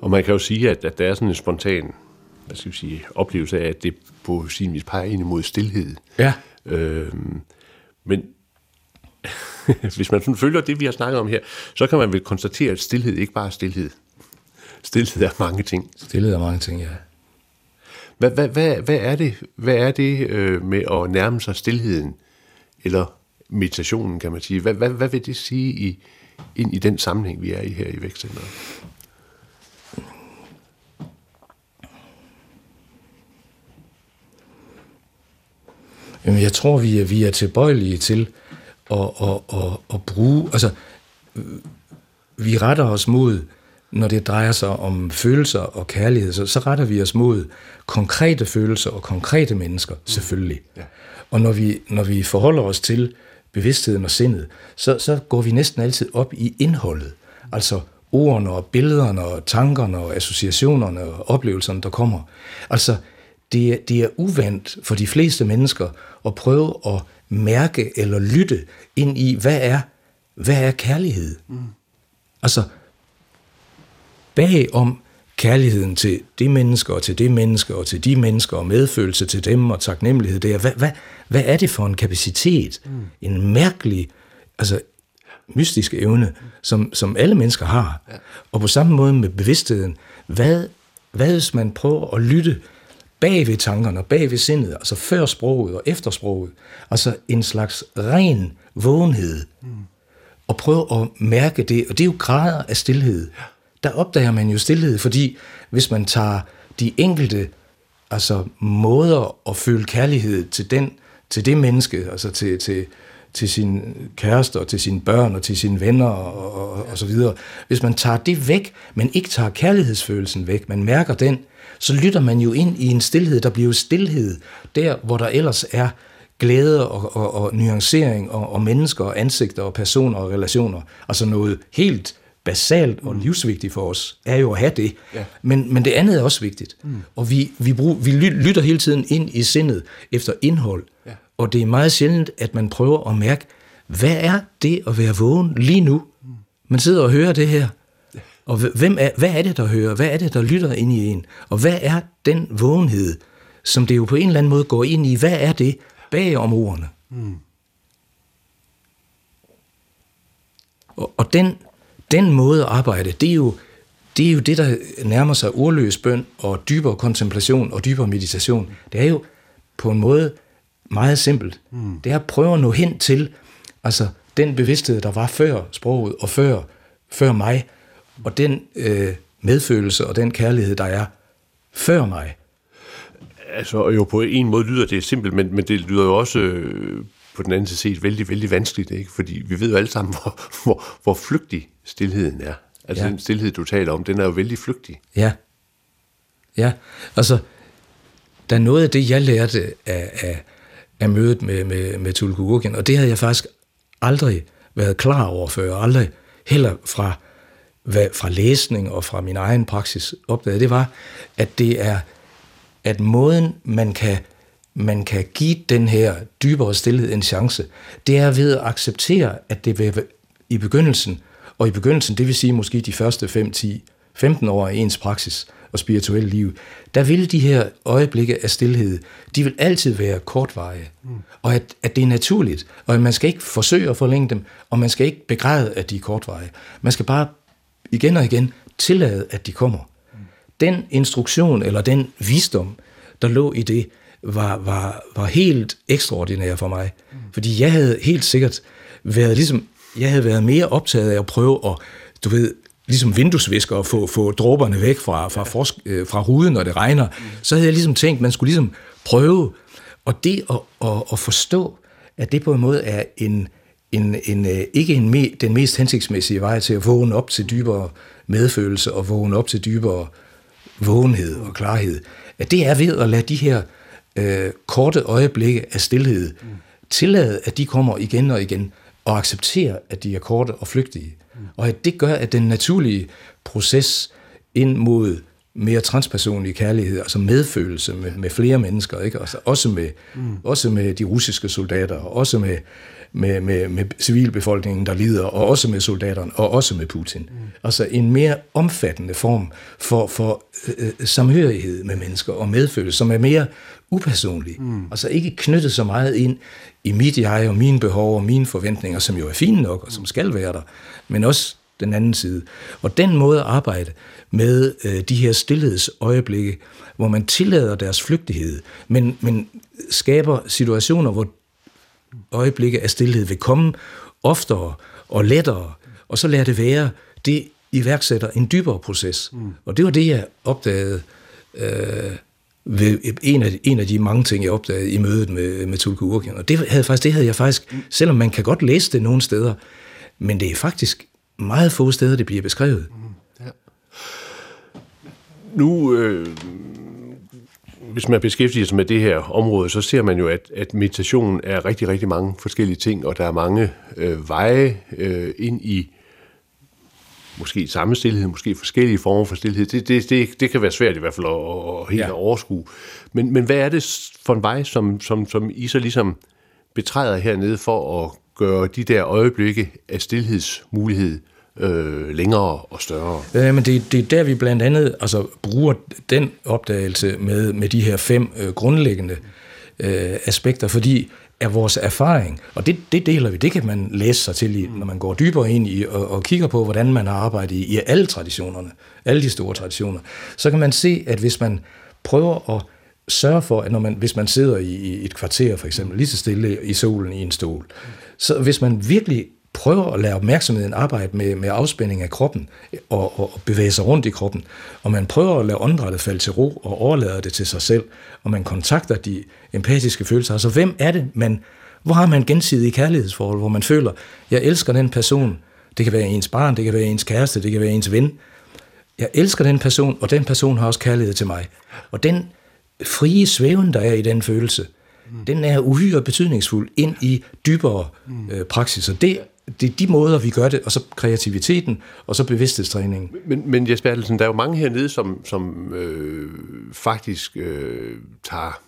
Og man kan jo sige, at, at der er sådan en spontan hvad skal vi sige, oplevelse af, at det på sin vis peger ind imod stillhed. Ja. Øhm, men hvis man sådan følger det, vi har snakket om her, så kan man vel konstatere, at stillhed ikke bare er stillhed. Stillhed er mange ting. Stillhed er mange ting, ja. Hvad, hvad, hvad, hvad er det, hvad er det øh, med at nærme sig stillheden, eller meditationen, kan man sige? Hvad, hvad, hvad vil det sige i, ind i den sammenhæng, vi er i her i vækstcenteret? Jamen, jeg tror, vi er, vi er tilbøjelige til at, at, at, at bruge... Altså, vi retter os mod, når det drejer sig om følelser og kærlighed, så, så retter vi os mod konkrete følelser og konkrete mennesker, selvfølgelig. Ja. Og når vi, når vi forholder os til bevidstheden og sindet, så, så går vi næsten altid op i indholdet. Altså ordene og billederne og tankerne og associationerne og oplevelserne, der kommer. Altså, det, er, det er uvandt for de fleste mennesker at prøve at mærke eller lytte ind i, hvad er, hvad er kærlighed? Mm. Altså, bagom kærligheden til de mennesker, og til det mennesker, og til de mennesker, og medfølelse til dem, og taknemmelighed, det er, hvad, hvad, hvad er det for en kapacitet? Mm. En mærkelig, altså mystisk evne, som, som alle mennesker har. Ja. Og på samme måde med bevidstheden, hvad, hvad hvis man prøver at lytte bag ved tankerne og bag ved sindet, altså før sproget og efter sproget. Altså en slags ren vågenhed. Mm. Og prøve at mærke det, og det er jo grader af stillhed. Der opdager man jo stillhed, fordi hvis man tager de enkelte altså måder at føle kærlighed til den, til det menneske, altså til, til, til sin kæreste og til sine børn og til sine venner og, og, og så videre. Hvis man tager det væk, men ikke tager kærlighedsfølelsen væk, man mærker den, så lytter man jo ind i en stillhed, der bliver stillhed, der hvor der ellers er glæde og, og, og nuancering og, og mennesker og ansigter og personer og relationer. Altså noget helt basalt og livsvigtigt for os, er jo at have det. Ja. Men, men det andet er også vigtigt. Mm. Og vi, vi, brug, vi lytter hele tiden ind i sindet efter indhold. Ja. Og det er meget sjældent, at man prøver at mærke, hvad er det at være vågen lige nu? Mm. Man sidder og hører det her. Og hvem er, hvad er det, der hører? Hvad er det, der lytter ind i en? Og hvad er den vågenhed, som det jo på en eller anden måde går ind i? Hvad er det bag om ordene? Mm. Og, og den, den måde at arbejde, det er jo det, er jo det der nærmer sig ordløs bøn og dybere kontemplation og dybere meditation. Det er jo på en måde meget simpelt. Mm. Det er at prøve at nå hen til altså, den bevidsthed, der var før sproget og før, før mig, og den øh, medfølelse og den kærlighed, der er før mig. Altså, jo på en måde lyder det simpelt, men, men det lyder jo også øh, på den anden side set vældig, vældig vanskeligt, ikke? fordi vi ved jo alle sammen, hvor, hvor, hvor flygtig stillheden er. Altså ja. den stillhed, du taler om, den er jo vældig flygtig. Ja. Ja, altså, der er noget af det, jeg lærte af, af, af mødet med, med, med Tulkugurken, og det havde jeg faktisk aldrig været klar over før, aldrig heller fra, hvad, fra læsning og fra min egen praksis opdaget, det var, at det er, at måden, man kan, man kan give den her dybere stillhed en chance, det er ved at acceptere, at det vil i begyndelsen, og i begyndelsen, det vil sige måske de første 5, 10, 15 år af ens praksis, og spirituelle liv, der vil de her øjeblikke af stillhed, de vil altid være kortvarige. Mm. Og at, at det er naturligt, og at man skal ikke forsøge at forlænge dem, og man skal ikke begræde, at de er kortvarige. Man skal bare igen og igen tillade, at de kommer. Den instruktion, eller den visdom, der lå i det, var, var, var helt ekstraordinær for mig. Fordi jeg havde helt sikkert været ligesom, jeg havde været mere optaget af at prøve at, du ved, ligesom vinduesvisker og få, få dråberne væk fra, fra, forsk, øh, fra ruden, når det regner, så havde jeg ligesom tænkt, man skulle ligesom prøve. Og det at, at, at forstå, at det på en måde er en, en, en, øh, ikke en me, den mest hensigtsmæssige vej til at vågne op til dybere medfølelse og vågne op til dybere vågenhed og klarhed, at det er ved at lade de her øh, korte øjeblikke af stillhed mm. tillade, at de kommer igen og igen, og acceptere, at de er korte og flygtige. Og at det gør, at den naturlige proces ind mod mere transpersonlig kærlighed, altså medfølelse med, med flere mennesker, ikke? Altså også, med, mm. også med de russiske soldater, og også med, med, med, med civilbefolkningen, der lider, og også med soldaterne, og også med Putin. Mm. Altså en mere omfattende form for, for øh, øh, samhørighed med mennesker og medfølelse, som er mere upersonlig. Mm. Altså ikke knyttet så meget ind i mit jeg og mine behov og mine forventninger, som jo er fine nok, og som skal være der, men også den anden side. Og den måde at arbejde med øh, de her stillhedsøjeblikke, hvor man tillader deres flygtighed, men, men skaber situationer, hvor øjeblikke af stillhed vil komme oftere og lettere, og så lader det være, det iværksætter en dybere proces. Mm. Og det var det, jeg opdagede øh, ved en af, en af de mange ting, jeg opdagede i mødet med, med Tulke Urkian. Og det havde, faktisk, det havde jeg faktisk, mm. selvom man kan godt læse det nogle steder, men det er faktisk meget få steder, det bliver beskrevet. Mm, ja. Nu, øh, hvis man beskæftiger sig med det her område, så ser man jo, at, at meditation er rigtig, rigtig mange forskellige ting, og der er mange øh, veje øh, ind i måske samme stillhed, måske forskellige former for stillhed. Det, det, det, det kan være svært i hvert fald at, at helt ja. overskue. Men, men hvad er det for en vej, som, som, som I så ligesom betræder hernede for at gøre de der øjeblikke af stillhedsmulighed øh, længere og større. Ja, men det, det er der, vi blandt andet altså, bruger den opdagelse med, med de her fem øh, grundlæggende øh, aspekter, fordi er vores erfaring, og det, det deler vi, det kan man læse sig til, i, når man går dybere ind i og, og kigger på, hvordan man har arbejdet i, i alle traditionerne, alle de store traditioner, så kan man se, at hvis man prøver at sørge for, at når man, hvis man sidder i, i et kvarter for eksempel, lige så stille i solen i en stol, så hvis man virkelig prøver at lade opmærksomheden arbejde med, med afspænding af kroppen og, og, og bevæge sig rundt i kroppen, og man prøver at lade åndedrættet falde til ro og overlade det til sig selv, og man kontakter de empatiske følelser. Altså, hvem er det, man, hvor har man gensidige kærlighedsforhold, hvor man føler, jeg elsker den person, det kan være ens barn, det kan være ens kæreste, det kan være ens ven, jeg elsker den person, og den person har også kærlighed til mig. Og den frie svæven, der er i den følelse, mm. den er uhyre betydningsfuld ind i dybere mm. øh, praksiser. Det, det er de måder, vi gør det, og så kreativiteten, og så bevidsthedstræningen. Men, men Jesper Adelsen, der er jo mange hernede, som, som øh, faktisk øh, tager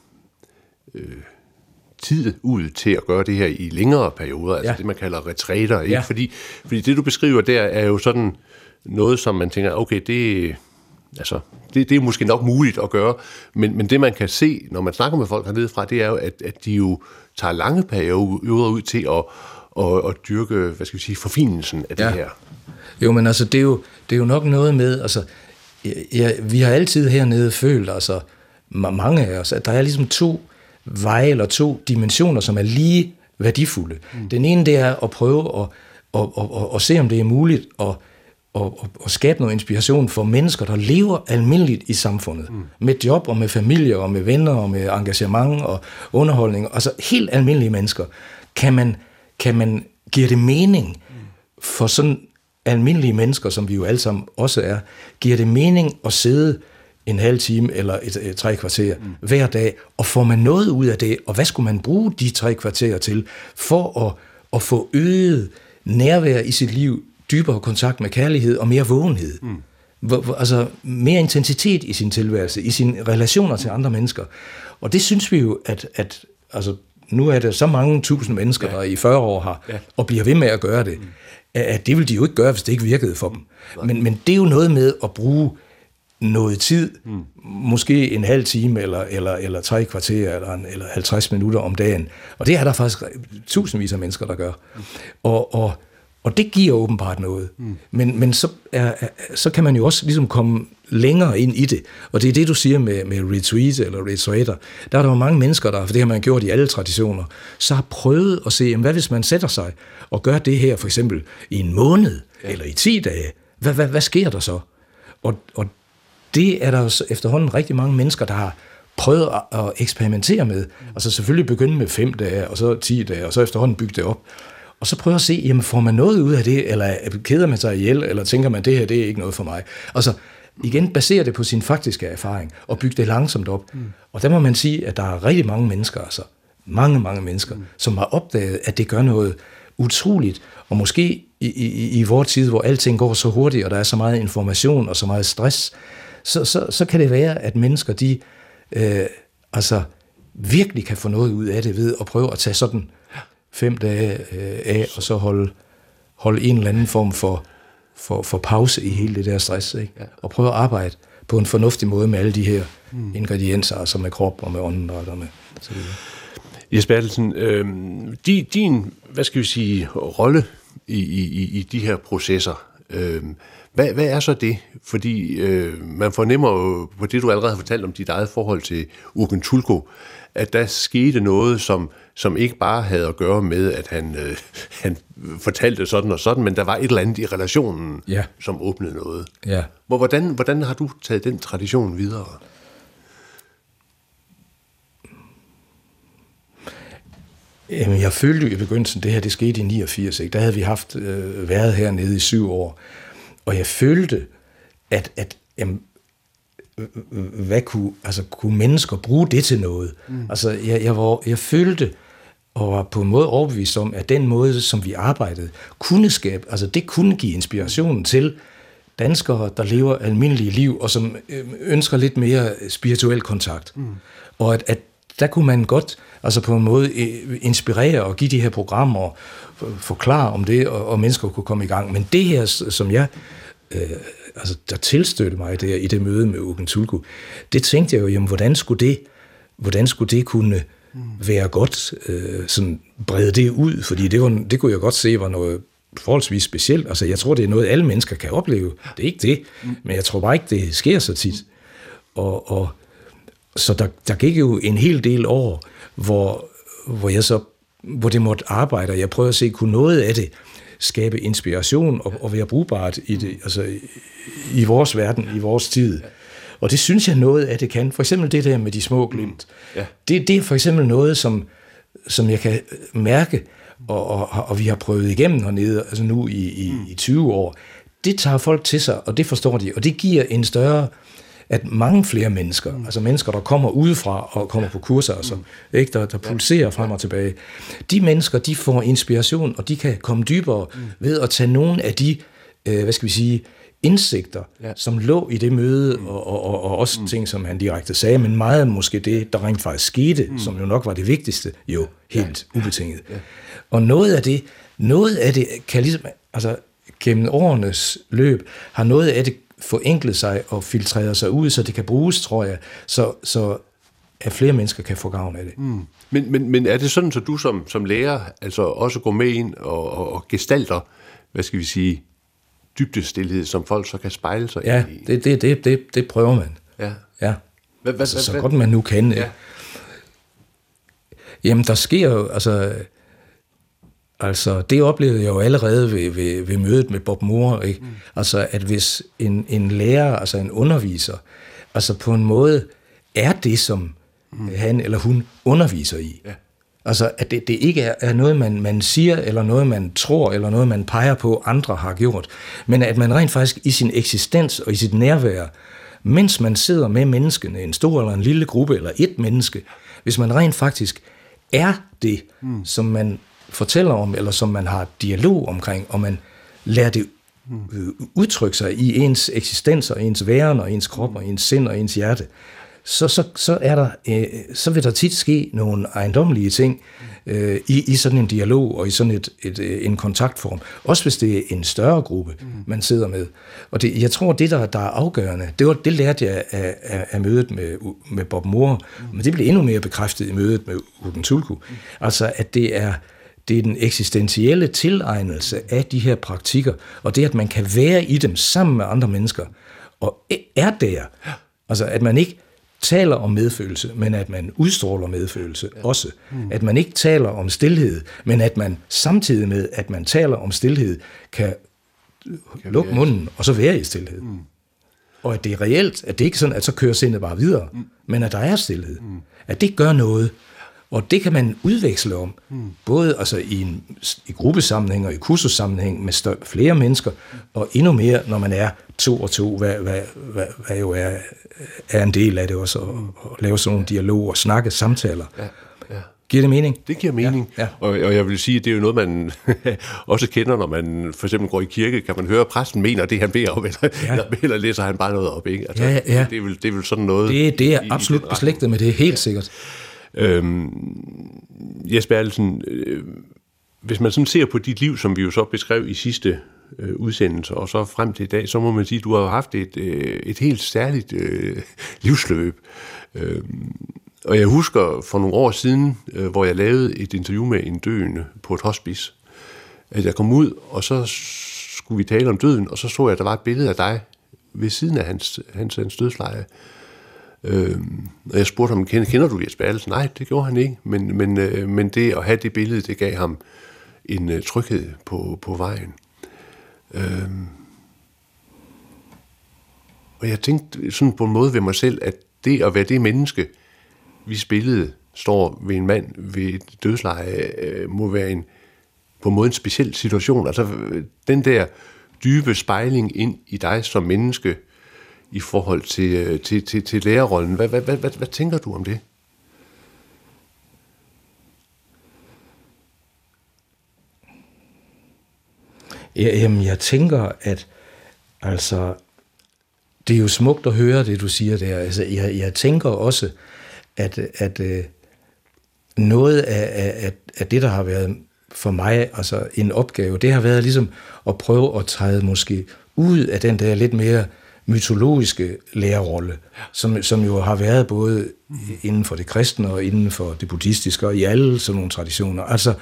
øh, tid ud til at gøre det her i længere perioder, altså ja. det, man kalder retræter. Ikke? Ja. Fordi, fordi det, du beskriver der, er jo sådan noget, som man tænker, okay, det, altså, det, det er måske nok muligt at gøre, men, men det man kan se, når man snakker med folk hernede fra, det er jo, at, at de jo tager lange perioder ud til at, at, at dyrke, hvad skal vi sige, forfinelsen af det ja. her. Jo, men altså, det er jo, det er jo nok noget med, altså, ja, vi har altid hernede følt, altså, mange af os, at der er ligesom to veje eller to dimensioner, som er lige værdifulde. Mm. Den ene, det er at prøve at, at, at, at, at se, om det er muligt at og, og, og skabe noget inspiration for mennesker, der lever almindeligt i samfundet. Mm. Med job og med familie og med venner og med engagement og underholdning. Altså helt almindelige mennesker. Kan man, kan man give det mening for sådan almindelige mennesker, som vi jo alle sammen også er, giver det mening at sidde en halv time eller et, et, et tre kvarter mm. hver dag, og får man noget ud af det, og hvad skulle man bruge de tre kvarterer til, for at, at få øget nærvær i sit liv, dybere kontakt med kærlighed og mere vågenhed. Mm. Hvor, hvor, altså mere intensitet i sin tilværelse, i sine relationer til andre mennesker. Og det synes vi jo, at, at altså, nu er der så mange tusind mennesker, ja. der i 40 år har, ja. og bliver ved med at gøre det, mm. at det vil de jo ikke gøre, hvis det ikke virkede for dem. Men, men det er jo noget med at bruge noget tid, mm. måske en halv time, eller, eller, eller tre kvarter, eller, en, eller 50 minutter om dagen. Og det er der faktisk tusindvis af mennesker, der gør. Mm. Og, og og det giver åbenbart noget. Mm. Men, men så, er, så kan man jo også ligesom komme længere ind i det. Og det er det, du siger med, med retweet eller retweeter. Der er der jo mange mennesker, der, for det har man gjort i alle traditioner, så har prøvet at se, jamen, hvad hvis man sætter sig og gør det her for eksempel i en måned ja. eller i 10 dage? Hvad, hvad, hvad sker der så? Og, og det er der efterhånden rigtig mange mennesker, der har prøvet at, at eksperimentere med. Mm. Altså selvfølgelig begynde med 5 dage, og så 10 dage, og så efterhånden bygge det op og så prøve at se, jamen får man noget ud af det, eller keder man sig ihjel, eller tænker man, det her det er ikke noget for mig. Altså, igen basere det på sin faktiske erfaring, og bygge det langsomt op. Mm. Og der må man sige, at der er rigtig mange mennesker, altså mange, mange mennesker, mm. som har opdaget, at det gør noget utroligt, og måske i, i, i vores tid, hvor alting går så hurtigt, og der er så meget information og så meget stress, så, så, så kan det være, at mennesker, de øh, altså virkelig kan få noget ud af det ved at prøve at tage sådan fem dage øh, af, og så holde, holde en eller anden form for, for, for pause i hele det der stress, ikke? Ja. og prøve at arbejde på en fornuftig måde med alle de her mm. ingredienser, altså med krop og med åndedræt og med så videre. Jes Bertelsen, øh, din, din, hvad skal vi sige, rolle i, i, i de her processer, øh, hvad, hvad er så det? Fordi øh, man fornemmer jo på det, du allerede har fortalt om dit eget forhold til Urgen Tulko, at der skete noget, som, som ikke bare havde at gøre med, at han, øh, han fortalte sådan og sådan, men der var et eller andet i relationen, ja. som åbnede noget. Ja. Hvor, hvordan, hvordan har du taget den tradition videre? Jamen, jeg følte jo i begyndelsen, det her det skete i 89, ikke? der havde vi haft øh, været hernede i syv år, og jeg følte, at, at jamen, hvad kunne, altså, kunne mennesker bruge det til noget? Mm. Altså, jeg, jeg, var, jeg følte, og var på en måde overbevist om, at den måde, som vi arbejdede, kunne skabe, altså det kunne give inspiration til danskere, der lever almindelige liv, og som øh, ønsker lidt mere spirituel kontakt. Mm. Og at, at der kunne man godt altså på en måde øh, inspirere og give de her programmer, og forklare om det, og, og mennesker kunne komme i gang. Men det her, som jeg øh, altså, der tilstøtte mig der, i det møde med Ugen Tulku, det tænkte jeg jo, jamen, hvordan skulle det, hvordan skulle det kunne være godt, øh, sådan brede det ud, fordi det, var, det kunne jeg godt se var noget forholdsvis specielt. Altså, jeg tror, det er noget, alle mennesker kan opleve. Det er ikke det, men jeg tror bare ikke, det sker så tit. Og, og, så der, der gik jo en hel del år, hvor, hvor jeg så hvor det måtte arbejde, og jeg prøvede at se, kunne noget af det skabe inspiration og, og være brugbart i, det, altså, i, i vores verden, i vores tid. Og det synes jeg noget af det kan. For eksempel det der med de små glimt. Ja. Det, det er for eksempel noget, som, som jeg kan mærke, og, og, og vi har prøvet igennem hernede, altså nu i, i, i 20 år. Det tager folk til sig, og det forstår de, og det giver en større at mange flere mennesker, mm. altså mennesker, der kommer udefra og kommer på kurser, altså, mm. ikke, der, der pulserer frem og tilbage, de mennesker, de får inspiration, og de kan komme dybere mm. ved at tage nogle af de, øh, hvad skal vi sige, indsigter, ja. som lå i det møde, mm. og, og, og, og også mm. ting, som han direkte sagde, men meget måske det, der rent faktisk skete, mm. som jo nok var det vigtigste, jo helt ja. ubetinget. Ja. Og noget af det, noget af det kan ligesom, altså gennem årenes løb, har noget af det forenklet sig og filtreret sig ud, så det kan bruges, tror jeg, så, så at flere mennesker kan få gavn af det. Mm. Men, men, men er det sådan, så du som, som lærer altså også går med ind og, og, og gestalter, hvad skal vi sige, dybdestilhed, som folk så kan spejle sig ja, i? Ja, det, det, det, det, det prøver man. Ja. ja. Hvad, hvad, altså, så hvad, godt man nu kan. Ja. Jamen, der sker jo, altså, Altså, det oplevede jeg jo allerede ved, ved, ved mødet med Bob Moore, ikke? Mm. Altså, at hvis en, en lærer, altså en underviser, altså på en måde er det, som mm. han eller hun underviser i. Ja. Altså, at det, det ikke er, er noget, man, man siger, eller noget, man tror, eller noget, man peger på, andre har gjort, men at man rent faktisk i sin eksistens og i sit nærvær, mens man sidder med menneskene, en stor eller en lille gruppe, eller et menneske, hvis man rent faktisk er det, mm. som man fortæller om, eller som man har dialog omkring, og man lærer det øh, udtrykke sig i ens eksistens og ens væren og ens krop og ens sind og ens hjerte, så, så, så, er der, øh, så vil der tit ske nogle ejendommelige ting øh, i, i sådan en dialog og i sådan et, et, øh, en kontaktform. Også hvis det er en større gruppe, man sidder med. Og det, jeg tror, det der, der er afgørende, det, var, det lærte jeg af, af, af mødet med, med Bob Moore, men det blev endnu mere bekræftet i mødet med Uden Tulku. Altså, at det er det er den eksistentielle tilegnelse af de her praktikker, og det, at man kan være i dem sammen med andre mennesker, og er der. Altså, at man ikke taler om medfølelse, men at man udstråler medfølelse ja. også. Mm. At man ikke taler om stillhed, men at man samtidig med, at man taler om stillhed, kan, kan lukke munden og så være i stillhed. Mm. Og at det er reelt, at det ikke er sådan, at så kører sindet bare videre, mm. men at der er stillhed. Mm. At det gør noget. Og det kan man udveksle om, mm. både altså i, en, i gruppesammenhæng og i kursussammenhæng med større, flere mennesker, og endnu mere, når man er to og to, hvad, hvad, hvad, hvad jo er, er en del af det også, at, at lave sådan nogle dialog og snakke samtaler. Ja. Ja. Giver det mening? Det giver mening. Ja, ja. Og, og jeg vil sige, at det er jo noget, man også kender, når man for eksempel går i kirke. Kan man høre, at præsten mener det, han beder om, eller, ja. eller, eller læser han bare noget op. Ikke? Altså, ja, ja. Det, er vel, det er vel sådan noget... Det, det er absolut beslægtet med det, helt sikkert. Øhm, Jesper Erlsen, øh, hvis man sådan ser på dit liv, som vi jo så beskrev i sidste øh, udsendelse, og så frem til i dag, så må man sige, at du har haft et, øh, et helt særligt øh, livsløb. Øh, og jeg husker for nogle år siden, øh, hvor jeg lavede et interview med en døende på et hospice, at jeg kom ud, og så skulle vi tale om døden, og så så jeg, at der var et billede af dig ved siden af hans, hans, hans dødsleje. Øh, Øhm, og jeg spurgte ham, kender, kender du Jesper Allesen? Nej, det gjorde han ikke, men, men, øh, men det at have det billede, det gav ham en øh, tryghed på, på vejen. Øh, og jeg tænkte sådan på en måde ved mig selv, at det at være det menneske, vi spillede, står ved en mand ved et dødsleje, øh, må være en, på en måde en speciel situation. Altså øh, den der dybe spejling ind i dig som menneske, i forhold til, øh, til, til, til lærerrollen. Hvad, hvad, hvad, hvad, hvad tænker du om det? Ja, jamen, jeg tænker, at altså, det er jo smukt at høre det, du siger der. Altså, jeg, jeg tænker også, at, at øh, noget af, af, af det, der har været for mig altså en opgave, det har været ligesom at prøve at træde måske ud af den der lidt mere mytologiske lærerrolle, som, som jo har været både inden for det kristne og inden for det buddhistiske og i alle sådan nogle traditioner. Altså,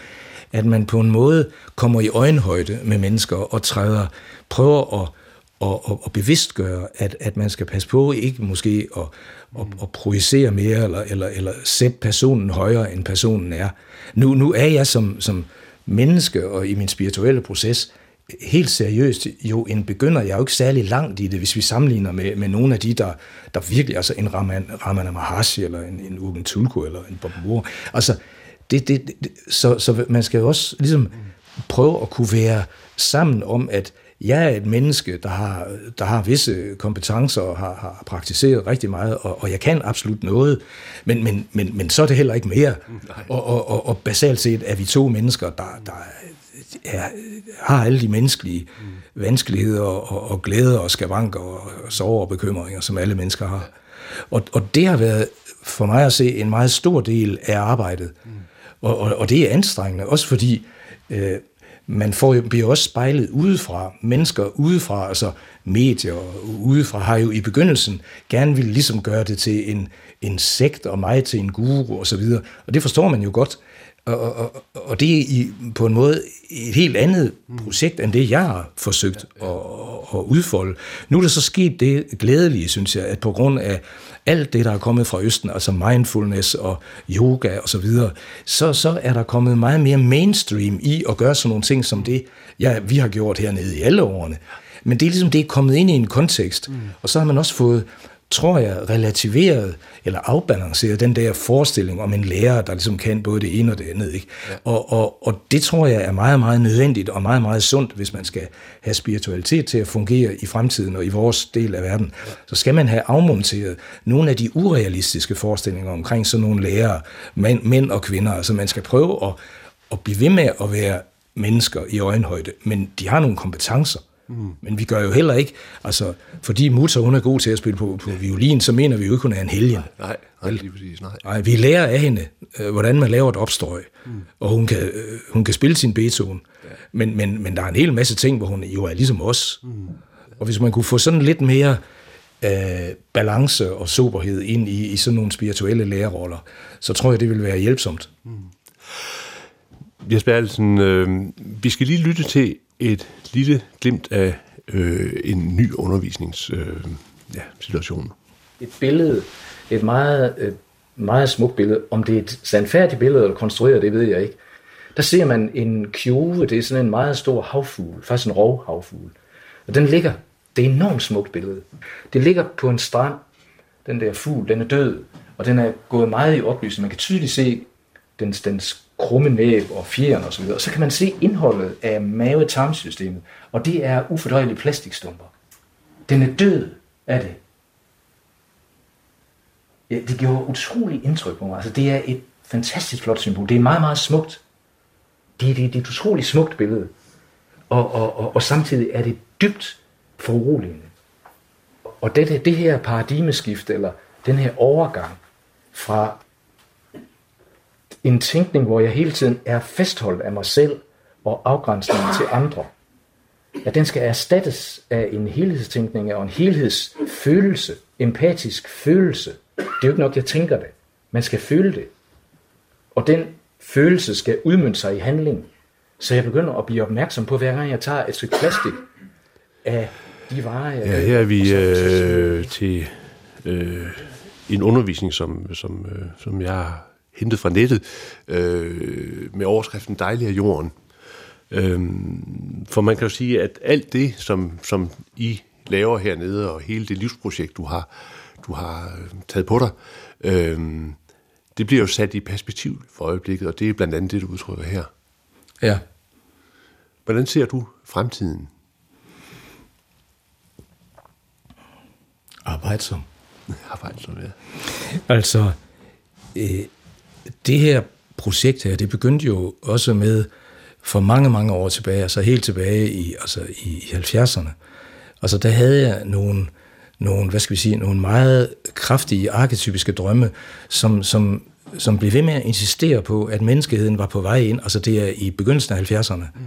at man på en måde kommer i øjenhøjde med mennesker og træder, prøver at, og, og, og bevidstgøre, at, at man skal passe på ikke måske at, at, at projicere mere, eller, eller, eller sætte personen højere, end personen er. Nu, nu er jeg som, som menneske og i min spirituelle proces helt seriøst jo en begynder. Jeg er jo ikke særlig langt i det, hvis vi sammenligner med, med nogle af de, der, der virkelig, altså en Raman, Ramana Maharshi, eller en, en Ugen Tulku, eller en Bob Moore. Altså, det, det, det, så, så man skal jo også ligesom prøve at kunne være sammen om, at jeg er et menneske, der har, der har visse kompetencer og har, har praktiseret rigtig meget, og, og jeg kan absolut noget, men, men, men, men så er det heller ikke mere. Og, og, og, og basalt set er vi to mennesker, der, der er, har alle de menneskelige mm. vanskeligheder og, og, glæder og skavanker og, og sorger og bekymringer, som alle mennesker har. Og, og det har været for mig at se en meget stor del af arbejdet. Mm. Og, og, og det er anstrengende, også fordi øh, man får, bliver også spejlet udefra. Mennesker udefra, altså medier udefra, har jo i begyndelsen gerne ville ligesom gøre det til en, en sekt og mig til en guru og så videre. Og det forstår man jo godt. Og, og, og det er i, på en måde et helt andet projekt, end det jeg har forsøgt at, at udfolde. Nu er der så sket det glædelige, synes jeg, at på grund af alt det, der er kommet fra Østen, altså mindfulness og yoga og så videre, så, så er der kommet meget mere mainstream i at gøre sådan nogle ting som det, ja, vi har gjort hernede i alle årene. Men det er ligesom, det er kommet ind i en kontekst, mm. og så har man også fået tror jeg, relativeret eller afbalanceret den der forestilling om en lærer, der ligesom kan både det ene og det andet. Ikke? Ja. Og, og, og det tror jeg er meget, meget nødvendigt og meget, meget sundt, hvis man skal have spiritualitet til at fungere i fremtiden og i vores del af verden. Ja. Så skal man have afmonteret nogle af de urealistiske forestillinger omkring sådan nogle lærere, mænd, mænd og kvinder. Altså man skal prøve at, at blive ved med at være mennesker i øjenhøjde, men de har nogle kompetencer. Mm. Men vi gør jo heller ikke, altså, fordi Mutter hun er god til at spille på, på violin, så mener vi jo ikke, hun er en helgen. Nej, nej, lige præcis, nej. Nej, vi lærer af hende, øh, hvordan man laver et opstrøg, mm. og hun kan, øh, hun kan spille sin Beethoven. Ja. Men, men, men der er en hel masse ting, hvor hun jo er ligesom os. Mm. Og hvis man kunne få sådan lidt mere øh, balance og soberhed ind i, i sådan nogle spirituelle lærerroller, så tror jeg, det vil være hjælpsomt. Mm. Jesper Alsen, øh, vi skal lige lytte til et lille glimt af øh, en ny undervisningssituation. Øh, ja, situation. et billede, et meget, øh, meget smukt billede. Om det er et sandfærdigt billede eller konstrueret, det ved jeg ikke. Der ser man en kjove, det er sådan en meget stor havfugl, faktisk en rovhavfugl. Og den ligger, det er et enormt smukt billede. Det ligger på en strand, den der fugl, den er død, og den er gået meget i oplysning. Man kan tydeligt se dens, dens krumme næb og fjeren osv. Og så kan man se indholdet af mave-tarmsystemet, og det er ufordøjelige plastikstumper. Den er død af det. Ja, det gjorde utrolig indtryk på mig. Altså, det er et fantastisk flot symbol. Det er meget, meget smukt. Det, er, det, det er et utroligt smukt billede. Og, og, og, og samtidig er det dybt foruroligende. Og det, det her paradigmeskift, eller den her overgang fra en tænkning, hvor jeg hele tiden er fastholdt af mig selv og afgrænsning til andre, ja, den skal erstattes af en helhedstænkning og en helhedsfølelse, empatisk følelse. Det er jo ikke nok, jeg tænker det. Man skal føle det. Og den følelse skal udmønte sig i handling. Så jeg begynder at blive opmærksom på, hver gang jeg tager et stykke plastik af de varer, jeg Ja, her er vi øh, til øh, en undervisning, som, som, øh, som jeg hentet fra nettet, øh, med overskriften Dejlig af jorden. Øh, for man kan jo sige, at alt det, som, som I laver hernede, og hele det livsprojekt, du har, du har øh, taget på dig, øh, det bliver jo sat i perspektiv for øjeblikket, og det er blandt andet det, du udtrykker her. Ja. Hvordan ser du fremtiden? Arbejdsom. Arbejdsom, ja. Altså, øh, det her projekt her, det begyndte jo også med for mange, mange år tilbage, altså helt tilbage i, altså i 70'erne. Altså der havde jeg nogle, nogle, hvad skal vi sige, nogle meget kraftige arketypiske drømme, som, som, som blev ved med at insistere på, at menneskeheden var på vej ind, altså det er i begyndelsen af 70'erne, mm.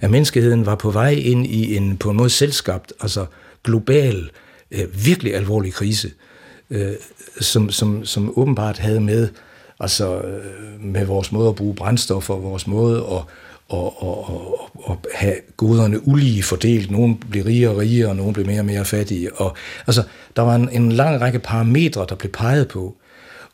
at menneskeheden var på vej ind i en på en måde selvskabt, altså global, øh, virkelig alvorlig krise, øh, som, som, som åbenbart havde med Altså med vores måde at bruge brændstoffer, vores måde at, og, og, og, og have goderne ulige fordelt. Nogle blev rigere og rigere, og nogle blev mere og mere fattige. Og, altså, der var en, en lang række parametre, der blev peget på.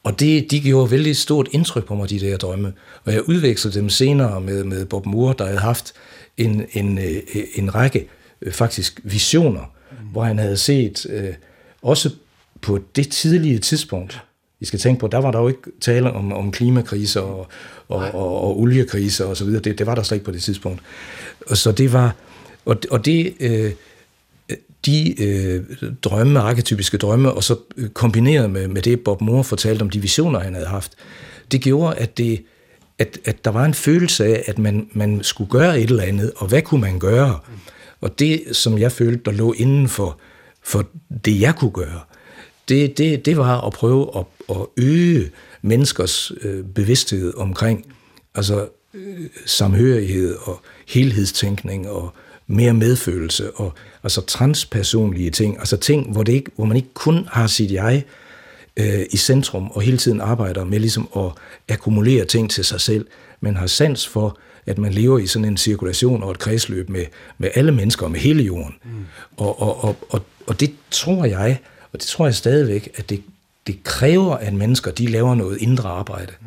Og det, de gjorde vældig stort indtryk på mig, de der drømme. Og jeg udvekslede dem senere med, med Bob Moore, der havde haft en, en, øh, en række øh, faktisk visioner, mm. hvor han havde set øh, også på det tidlige tidspunkt, vi skal tænke på, der var der jo ikke tale om, om klimakriser og, og, og, og oliekriser og så videre. Det, det var der slet ikke på det tidspunkt. Og så det var, og, og det, øh, de øh, drømme, arketypiske drømme, og så kombineret med, med det, Bob Moore fortalte om de visioner, han havde haft, det gjorde, at, det, at, at der var en følelse af, at man, man skulle gøre et eller andet, og hvad kunne man gøre? Og det, som jeg følte, der lå inden for, for det, jeg kunne gøre, det, det, det var at prøve at, at øge menneskers øh, bevidsthed omkring altså, øh, samhørighed og helhedstænkning og mere medfølelse og altså transpersonlige ting, altså ting, hvor, det ikke, hvor man ikke kun har sit jeg øh, i centrum og hele tiden arbejder med ligesom at akkumulere ting til sig selv, men har sans for, at man lever i sådan en cirkulation og et kredsløb med, med alle mennesker og med hele jorden. Mm. Og, og, og, og, og det tror jeg, og det tror jeg stadigvæk, at det, det kræver, at mennesker de laver noget indre arbejde. Mm.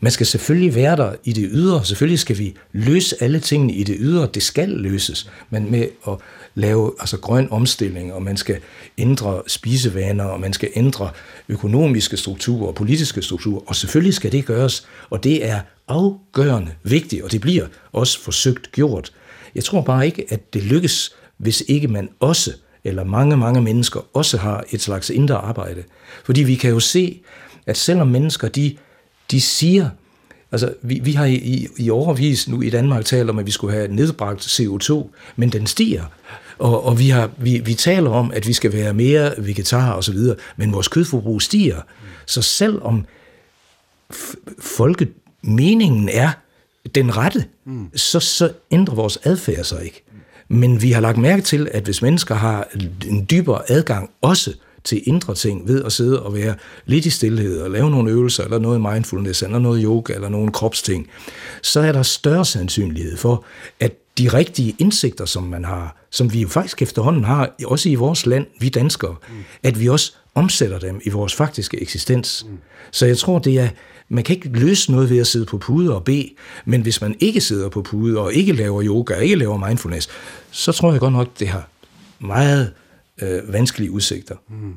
Man skal selvfølgelig være der i det ydre. Selvfølgelig skal vi løse alle tingene i det ydre. Det skal løses. Men med at lave altså grøn omstilling, og man skal ændre spisevaner, og man skal ændre økonomiske strukturer og politiske strukturer. Og selvfølgelig skal det gøres. Og det er afgørende vigtigt, og det bliver også forsøgt gjort. Jeg tror bare ikke, at det lykkes, hvis ikke man også, eller mange, mange mennesker, også har et slags indre arbejde. Fordi vi kan jo se, at selvom mennesker, de de siger, altså vi, vi har i, i, i overvis nu i Danmark talt om, at vi skulle have nedbragt CO2, men den stiger. Og, og vi, har, vi, vi taler om, at vi skal være mere vegetar og så videre, men vores kødforbrug stiger. Så selvom folkemeningen er den rette, mm. så, så ændrer vores adfærd sig ikke. Men vi har lagt mærke til, at hvis mennesker har en dybere adgang også til indre ting ved at sidde og være lidt i stillhed og lave nogle øvelser, eller noget mindfulness, eller noget yoga, eller nogle kropsting, så er der større sandsynlighed for, at de rigtige indsigter, som man har, som vi jo faktisk efterhånden har, også i vores land, vi danskere, mm. at vi også omsætter dem i vores faktiske eksistens. Mm. Så jeg tror, det er, man kan ikke løse noget ved at sidde på pude og bede, men hvis man ikke sidder på pude og ikke laver yoga og ikke laver mindfulness, så tror jeg godt nok, det har meget øh, vanskelige udsigter. Mm.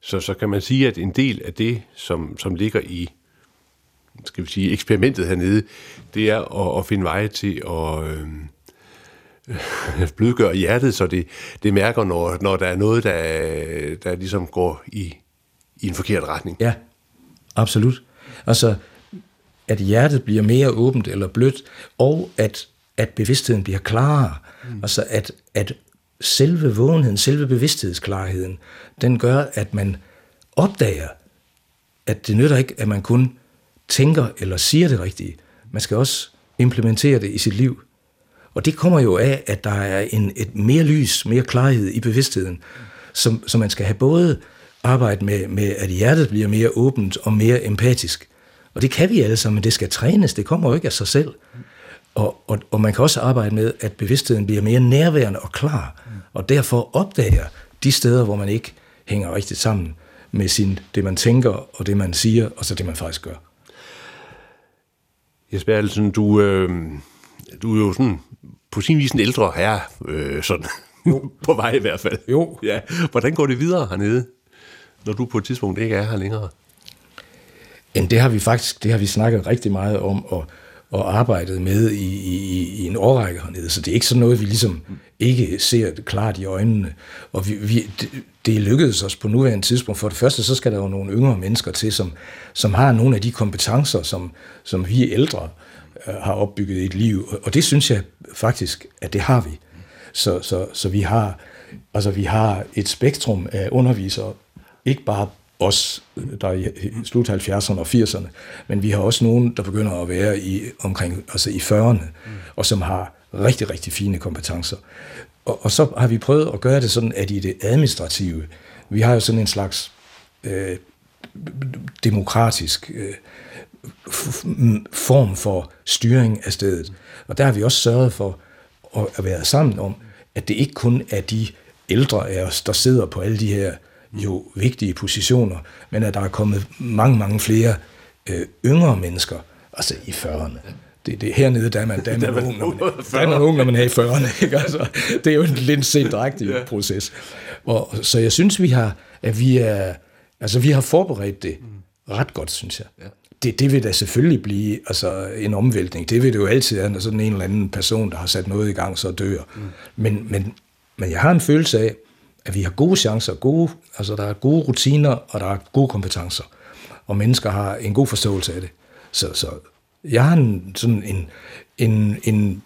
Så, så kan man sige, at en del af det, som, som ligger i skal vi sige, eksperimentet hernede, det er at, at finde veje til at øh, blødgøre hjertet, så det, det mærker, når, når der er noget, der, der ligesom går i, i en forkert retning. Ja, absolut. Altså, at hjertet bliver mere åbent eller blødt, og at, at bevidstheden bliver klarere. Mm. Altså, at, at selve vågenheden, selve bevidsthedsklarheden, den gør, at man opdager, at det nytter ikke, at man kun tænker eller siger det rigtige. Man skal også implementere det i sit liv. Og det kommer jo af, at der er en, et mere lys, mere klarhed i bevidstheden, som, som man skal have både arbejde med, med, at hjertet bliver mere åbent og mere empatisk. Og det kan vi alle sammen, men det skal trænes, det kommer jo ikke af sig selv. Og, og, og man kan også arbejde med, at bevidstheden bliver mere nærværende og klar, og derfor opdager de steder, hvor man ikke hænger rigtigt sammen med sin, det, man tænker, og det, man siger, og så det, man faktisk gør. Jesper Erlsen, du, øh, du er jo sådan på sin vis en ældre herre, øh, sådan jo. på vej i hvert fald. Jo. Ja. Hvordan går det videre hernede, når du på et tidspunkt ikke er her længere? Jamen, det har vi faktisk det har vi snakket rigtig meget om, og og arbejdet med i, i, i en årrække hernede. Så det er ikke sådan noget, vi ligesom ikke ser klart i øjnene. Og vi, vi, det, det lykkedes os på nuværende tidspunkt. For det første, så skal der jo nogle yngre mennesker til, som, som har nogle af de kompetencer, som, som vi ældre øh, har opbygget i et liv. Og det synes jeg faktisk, at det har vi. Så, så, så vi har altså vi har et spektrum af undervisere, ikke bare os, der er i slut 70'erne og 80'erne, men vi har også nogen, der begynder at være i omkring altså i 40'erne, mm. og som har rigtig, rigtig fine kompetencer. Og, og så har vi prøvet at gøre det sådan, at i det administrative, vi har jo sådan en slags øh, demokratisk øh, form for styring af stedet. Og der har vi også sørget for at være sammen om, at det ikke kun er de ældre af os, der sidder på alle de her jo vigtige positioner, men at der er kommet mange, mange flere øh, yngre mennesker, altså i 40'erne. Det, det, hernede, der er man, der er man, ung, når man, der er man ung, når man er i 40'erne. Ikke? Altså, det er jo en lidt sindrægtig ja. proces. Og, så jeg synes, vi har, at vi er, altså, vi har forberedt det ret godt, synes jeg. Ja. Det, det vil da selvfølgelig blive altså, en omvæltning. Det vil det jo altid være, når sådan en eller anden person, der har sat noget i gang, så dør. Mm. Men, men, men jeg har en følelse af, at vi har gode chancer, gode, altså der er gode rutiner, og der er gode kompetencer. Og mennesker har en god forståelse af det. Så, så jeg har en, sådan en, en, en,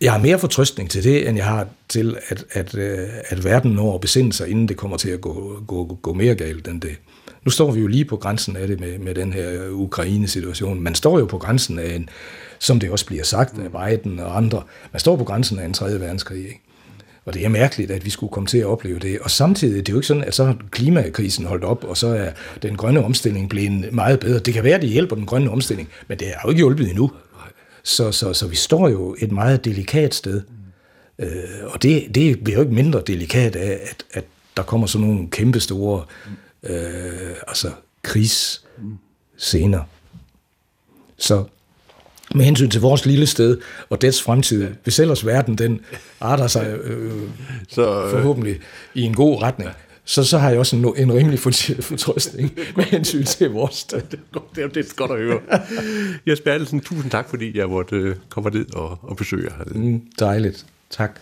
jeg har mere fortrøstning til det, end jeg har til, at, at, øh, at verden når at besinde sig, inden det kommer til at gå, gå, gå mere galt end det. Nu står vi jo lige på grænsen af det med, med den her Ukraine-situation. Man står jo på grænsen af en, som det også bliver sagt af Biden og andre, man står på grænsen af en tredje verdenskrig. Ikke? Og det er mærkeligt, at vi skulle komme til at opleve det. Og samtidig, det er jo ikke sådan, at så har klimakrisen holdt op, og så er den grønne omstilling blevet meget bedre. Det kan være, at det hjælper den grønne omstilling, men det er jo ikke hjulpet endnu. Så, så, så vi står jo et meget delikat sted. Øh, og det, det bliver jo ikke mindre delikat af, at, at der kommer sådan nogle kæmpe store øh, altså krigsscener. Så med hensyn til vores lille sted og dets fremtid, ja. hvis ellers verden den arter sig øh, så, øh, forhåbentlig i en god retning, så, så har jeg også en, en rimelig fortrøstning med hensyn til vores sted. Det er, det er godt at høre. Jesper Bertelsen, tusind tak, fordi jeg måtte øh, komme ned og, og besøge jer. Mm, dejligt. Tak.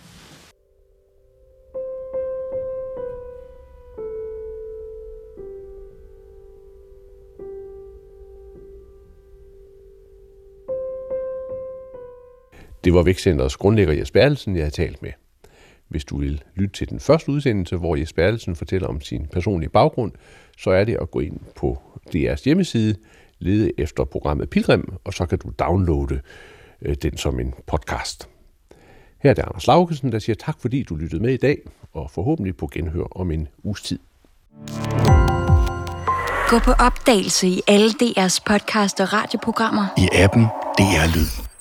Det var Vækstcenterets grundlægger Jes Bertelsen, jeg har talt med. Hvis du vil lytte til den første udsendelse, hvor Jes Bertelsen fortæller om sin personlige baggrund, så er det at gå ind på DR's hjemmeside, lede efter programmet Pilgrim, og så kan du downloade øh, den som en podcast. Her er det Anders Laugesen, der siger tak, fordi du lyttede med i dag, og forhåbentlig på genhør om en uges tid. Gå på opdagelse i alle DR's podcast og radioprogrammer. I appen DR Lyd.